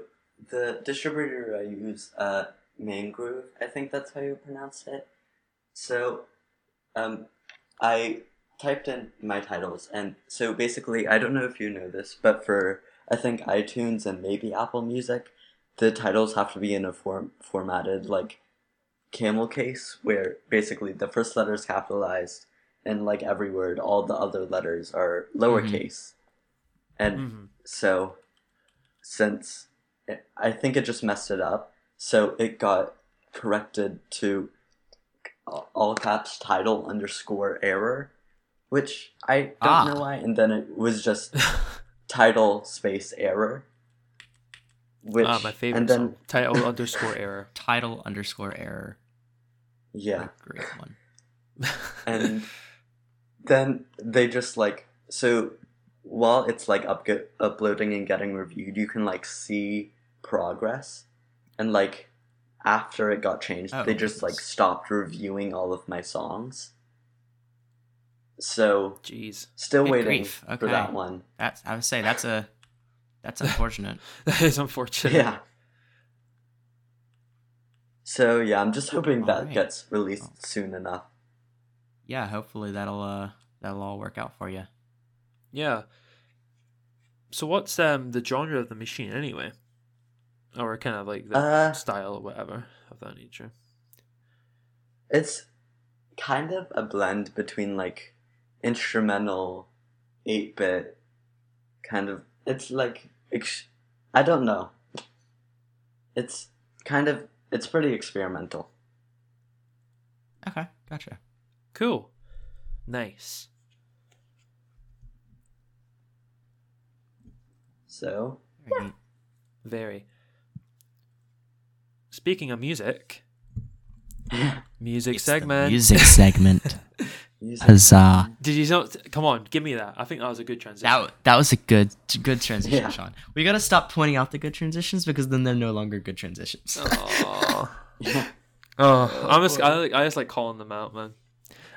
The distributor I use, uh, Main Groove, I think that's how you pronounce it. So, um, I typed in my titles, and so basically, I don't know if you know this, but for I think iTunes and maybe Apple Music, the titles have to be in a form formatted like camel case, where basically the first letter is capitalized, and like every word, all the other letters are lowercase, and Mhm. so since it, I think it just messed it up, so it got corrected to all caps title underscore error, which I don't Ah. know why, and then it was just title space error. Which ah, my favorite and then song. Title underscore error. Title underscore error. yeah, Great one. and then they just like so while it's like up uploading and getting reviewed you can like see progress and like after it got changed Oh, they just like stopped reviewing all of my songs so Jeez, still Good waiting grief, for that one That's I would say that's a that's unfortunate. that is unfortunate. yeah so yeah i'm just hoping that Alright. gets released soon enough yeah, hopefully that'll uh that'll all work out for you. Yeah. So what's um the genre of the machine anyway? Or kind of like the Uh, style or whatever of that nature. It's kind of a blend between like instrumental, eight bit, kind of. It's like ex- I don't know. It's kind of it's pretty experimental. Okay, gotcha. Cool. Nice. So Very neat. Very. Speaking of music, music It's segment. music segment. music. Huzzah. Did you not? Come on, give me that. I think that was a good transition. That that was a good good transition, Yeah. Sean. We gotta stop pointing out the good transitions because then they're no longer good transitions. Aw. oh, I'm just, I, like- I just like calling them out, man.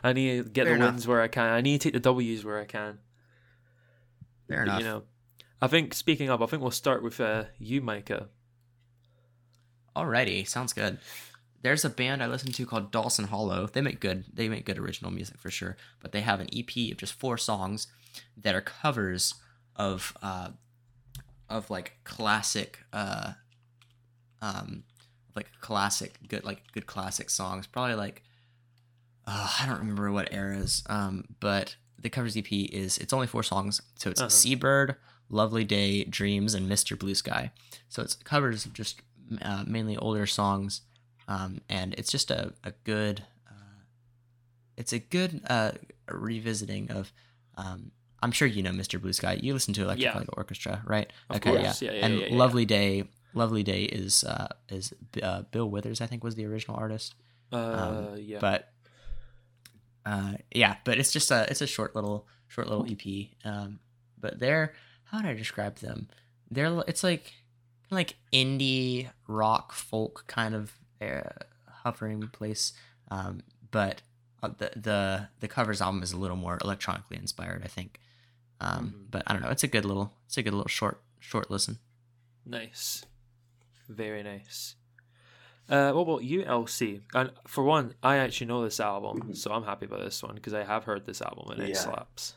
I need to get Fair the enough. wins where I can. I need to take the W's where I can. Fair But, enough. You know, I think speaking of, I think we'll start with uh, you, Micah. Alrighty, sounds good. There's a band I listen to called Dawson Hollow. They make good they make good original music for sure, but they have an EP of just four songs that are covers of uh of like classic uh um like classic good like good classic songs. Probably like uh, I don't remember what eras um but the covers EP is it's only four songs. So it's Uh-huh. Seabird, Lovely Day, Dreams and Mr. Blue Sky. So it's covers of just uh, mainly older songs, um, and it's just a, a good, uh, it's a good uh, revisiting of. Um, I'm sure you know Mr. Blue Sky. You listen to Electric Yeah. Light Orchestra, right? Of okay, course. yeah. Yeah, yeah, and yeah, yeah, Lovely Day, Lovely Day is uh, is uh, Bill Withers, I think, was the original artist. Uh, yeah. Um, But uh, yeah, but it's just a it's a short little short little EP. Um, but they're how would I describe them? They're it's like like indie rock folk kind of hovering place. Um, but uh, the the the covers album is a little more electronically inspired, I think. Um, Mhm. but I don't know. It's a good little it's a good little short short listen. Nice. Very nice. Uh, what about you, Elsie? And for one, I actually know this album, Mhm. so I'm happy about this one because I have heard this album and it Yeah. slaps.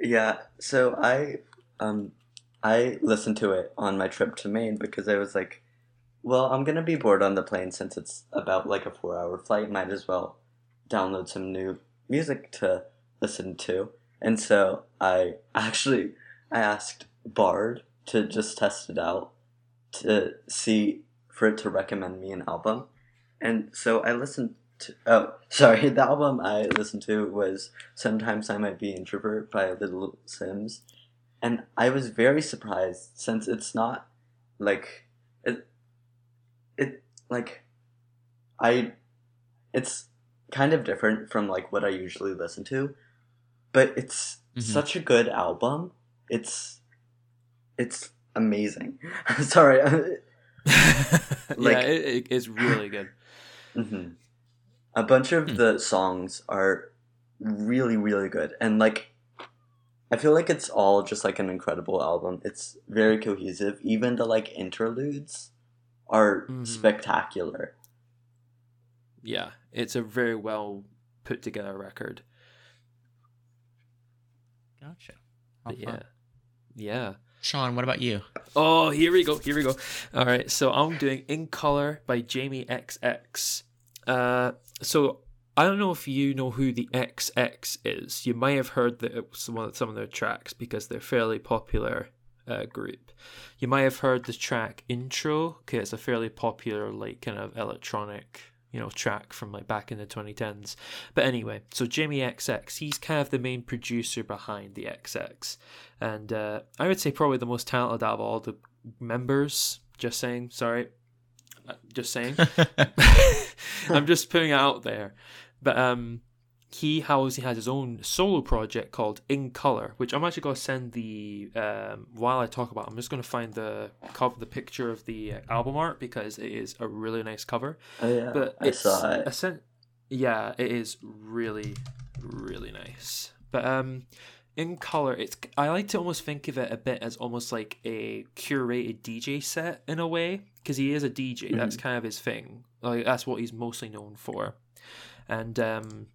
Yeah, so I um I listened to it on my trip to Maine because I was like, well, I'm gonna be bored on the plane since it's about like a four hour flight, might as well download some new music to listen to. And so I actually I asked Bard to just test it out to see for it to recommend me an album. And so I listened to oh sorry, the album I listened to was Sometimes I Might Be Introvert by Little Simz. And I was very surprised since it's not like it like I it's kind of different from like what I usually listen to, but it's Mhm. such a good album. It's it's amazing. Sorry. yeah, it, it, it's really good. hmm A bunch of Hmm. the songs are really, really good, and like, I feel like it's all just like an incredible album. It's very cohesive. Even the like interludes are Mhm. spectacular. Yeah, it's a very well put together record. Gotcha. How But fun. yeah, yeah. Sean, what about you? Oh, here we go. Here we go. All right. So I'm doing In Color by Jamie XX. Uh, so I don't know if you know who the XX is. You might have heard that it was one of some of their tracks because they're fairly popular uh, group. You might have heard the track Intro Okay, it's a fairly popular like kind of electronic you know track from like back in the 2010s. But anyway, so Jamie XX, he's kind of the main producer behind the XX, and uh, I would say probably the most talented out of all the members. Just saying, sorry, Uh, just saying. I'm just putting it out there. But um, he has he has his own solo project called In Color, which I'm actually going to send the um, while I talk about. it, I'm just going to find the cover, the picture of the uh, album art because it is a really nice cover. Oh yeah, But I it's saw it. a sen- yeah, it is really, really nice. But um, in color, it's I like to almost think of it a bit as almost like a curated DJ set in a way because he is a DJ. That's kind of his thing. Like that's what he's mostly known for, and um,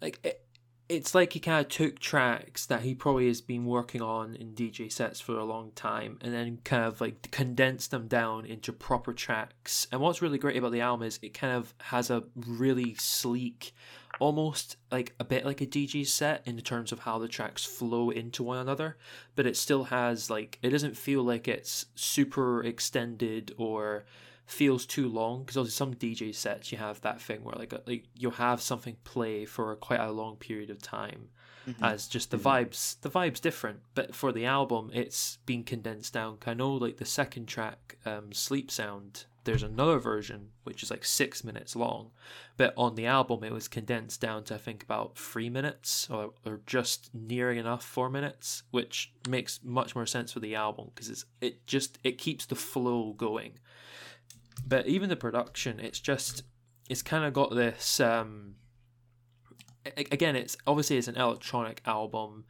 like it, it's like he kind of took tracks that he probably has been working on in DJ sets for a long time and then kind of like condensed them down into proper tracks. And what's really great about the album is it kind of has a really sleek, almost like a bit like a DJ set in terms of how the tracks flow into one another, but it still has like it doesn't feel like it's super extended or feels too long because obviously some DJ sets you have that thing where like like you'll have something play for quite a long period of time, Mhm. as just the Mhm. vibes. The vibes different, but for the album, it's been condensed down. I know, like the second track, um, "Sleep Sound." There's another version which is like six minutes long, but on the album it was condensed down to I think about three minutes or, or just nearing enough four minutes, which makes much more sense for the album because it's it just it keeps the flow going. But even the production, it's just it's kind of got this. Um, again, it's obviously it's an electronic album.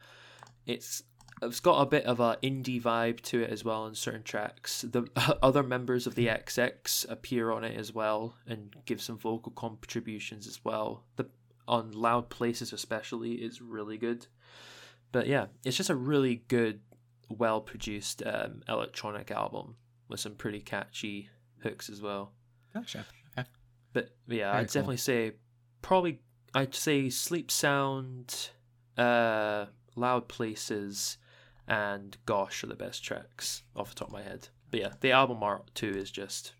It's it's got a bit of a indie vibe to it as well in certain tracks. The other members of the XX appear on it as well and give some vocal contributions as well. The on loud places especially is really good. But yeah, it's just a really good, well produced um, electronic album with some pretty catchy hooks as well. Gotcha. Okay. But yeah, Very I'd cool. definitely say probably I'd say Sleep Sound, uh, Loud Places, and Gosh are the best tracks off the top of my head. But yeah, the album art too is just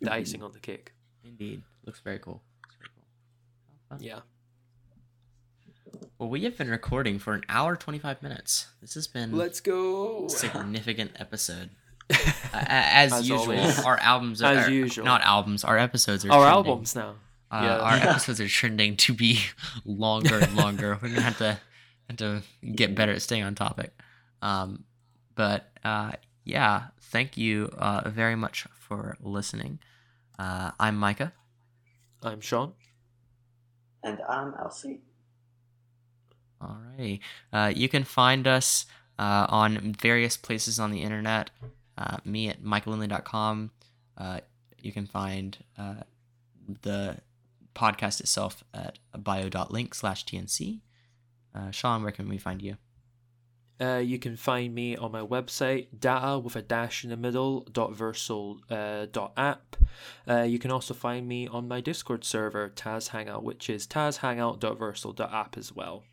the icing on the cake. Indeed. Looks very cool. Looks very cool. Yeah. Well, we have been recording for an hour twenty five minutes. This has been Let's go. a significant episode. Uh, as, As usual, always. our albums are As usual. not albums. Our episodes are Our trending. albums now. Uh, Yeah. Our episodes are trending to be longer and longer. We're gonna have to have to get better at staying on topic. Um, but uh, yeah, thank you uh, very much for listening. Uh, I'm Micah. I'm Sean. And I'm Elsie. Alrighty. Uh, you can find us uh, on various places on the internet. Uh, me at michaelinley.com. Uh, you can find uh, the podcast itself at bio.link slash TNC. Uh, Sean, where can we find you? Uh, you can find me on my website, data with a dash in the middle, dot vercel, uh, dot app. Uh, you can also find me on my Discord server, Taz Hangout, which is tazhangout.vercel.app as well.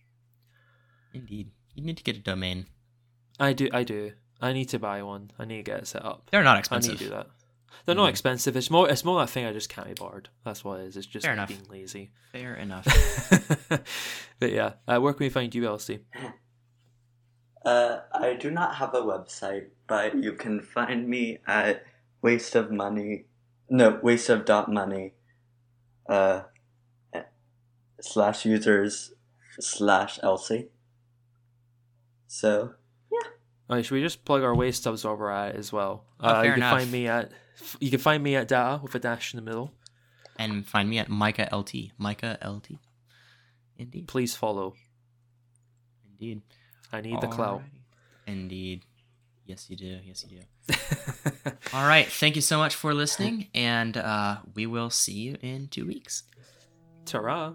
Indeed. You need to get a domain. I do, I do. I need to buy one. I need to get it set up. They're not expensive. I need expensive. to do that. They're not Mhm. expensive. It's more, it's more that thing I just can't be bored. That's what it is. It's just Fair enough. being lazy. Fair enough. but yeah, uh, where can we find you, Elsie? Uh, I do not have a website, but you can find me at waste of money, no, waste of dot money, uh, slash users slash Elsie. So, Should we just plug our waste subs while we're at it as well? Oh, uh, you can enough. find me at you can find me at data with a dash in the middle. and find me at Micah LT. Micah LT. Indeed. Please follow. Indeed. I need the clout. Indeed. Yes, you do. Yes, you do. All right. Thank you so much for listening, and uh, we will see you in two weeks. Ta-ra.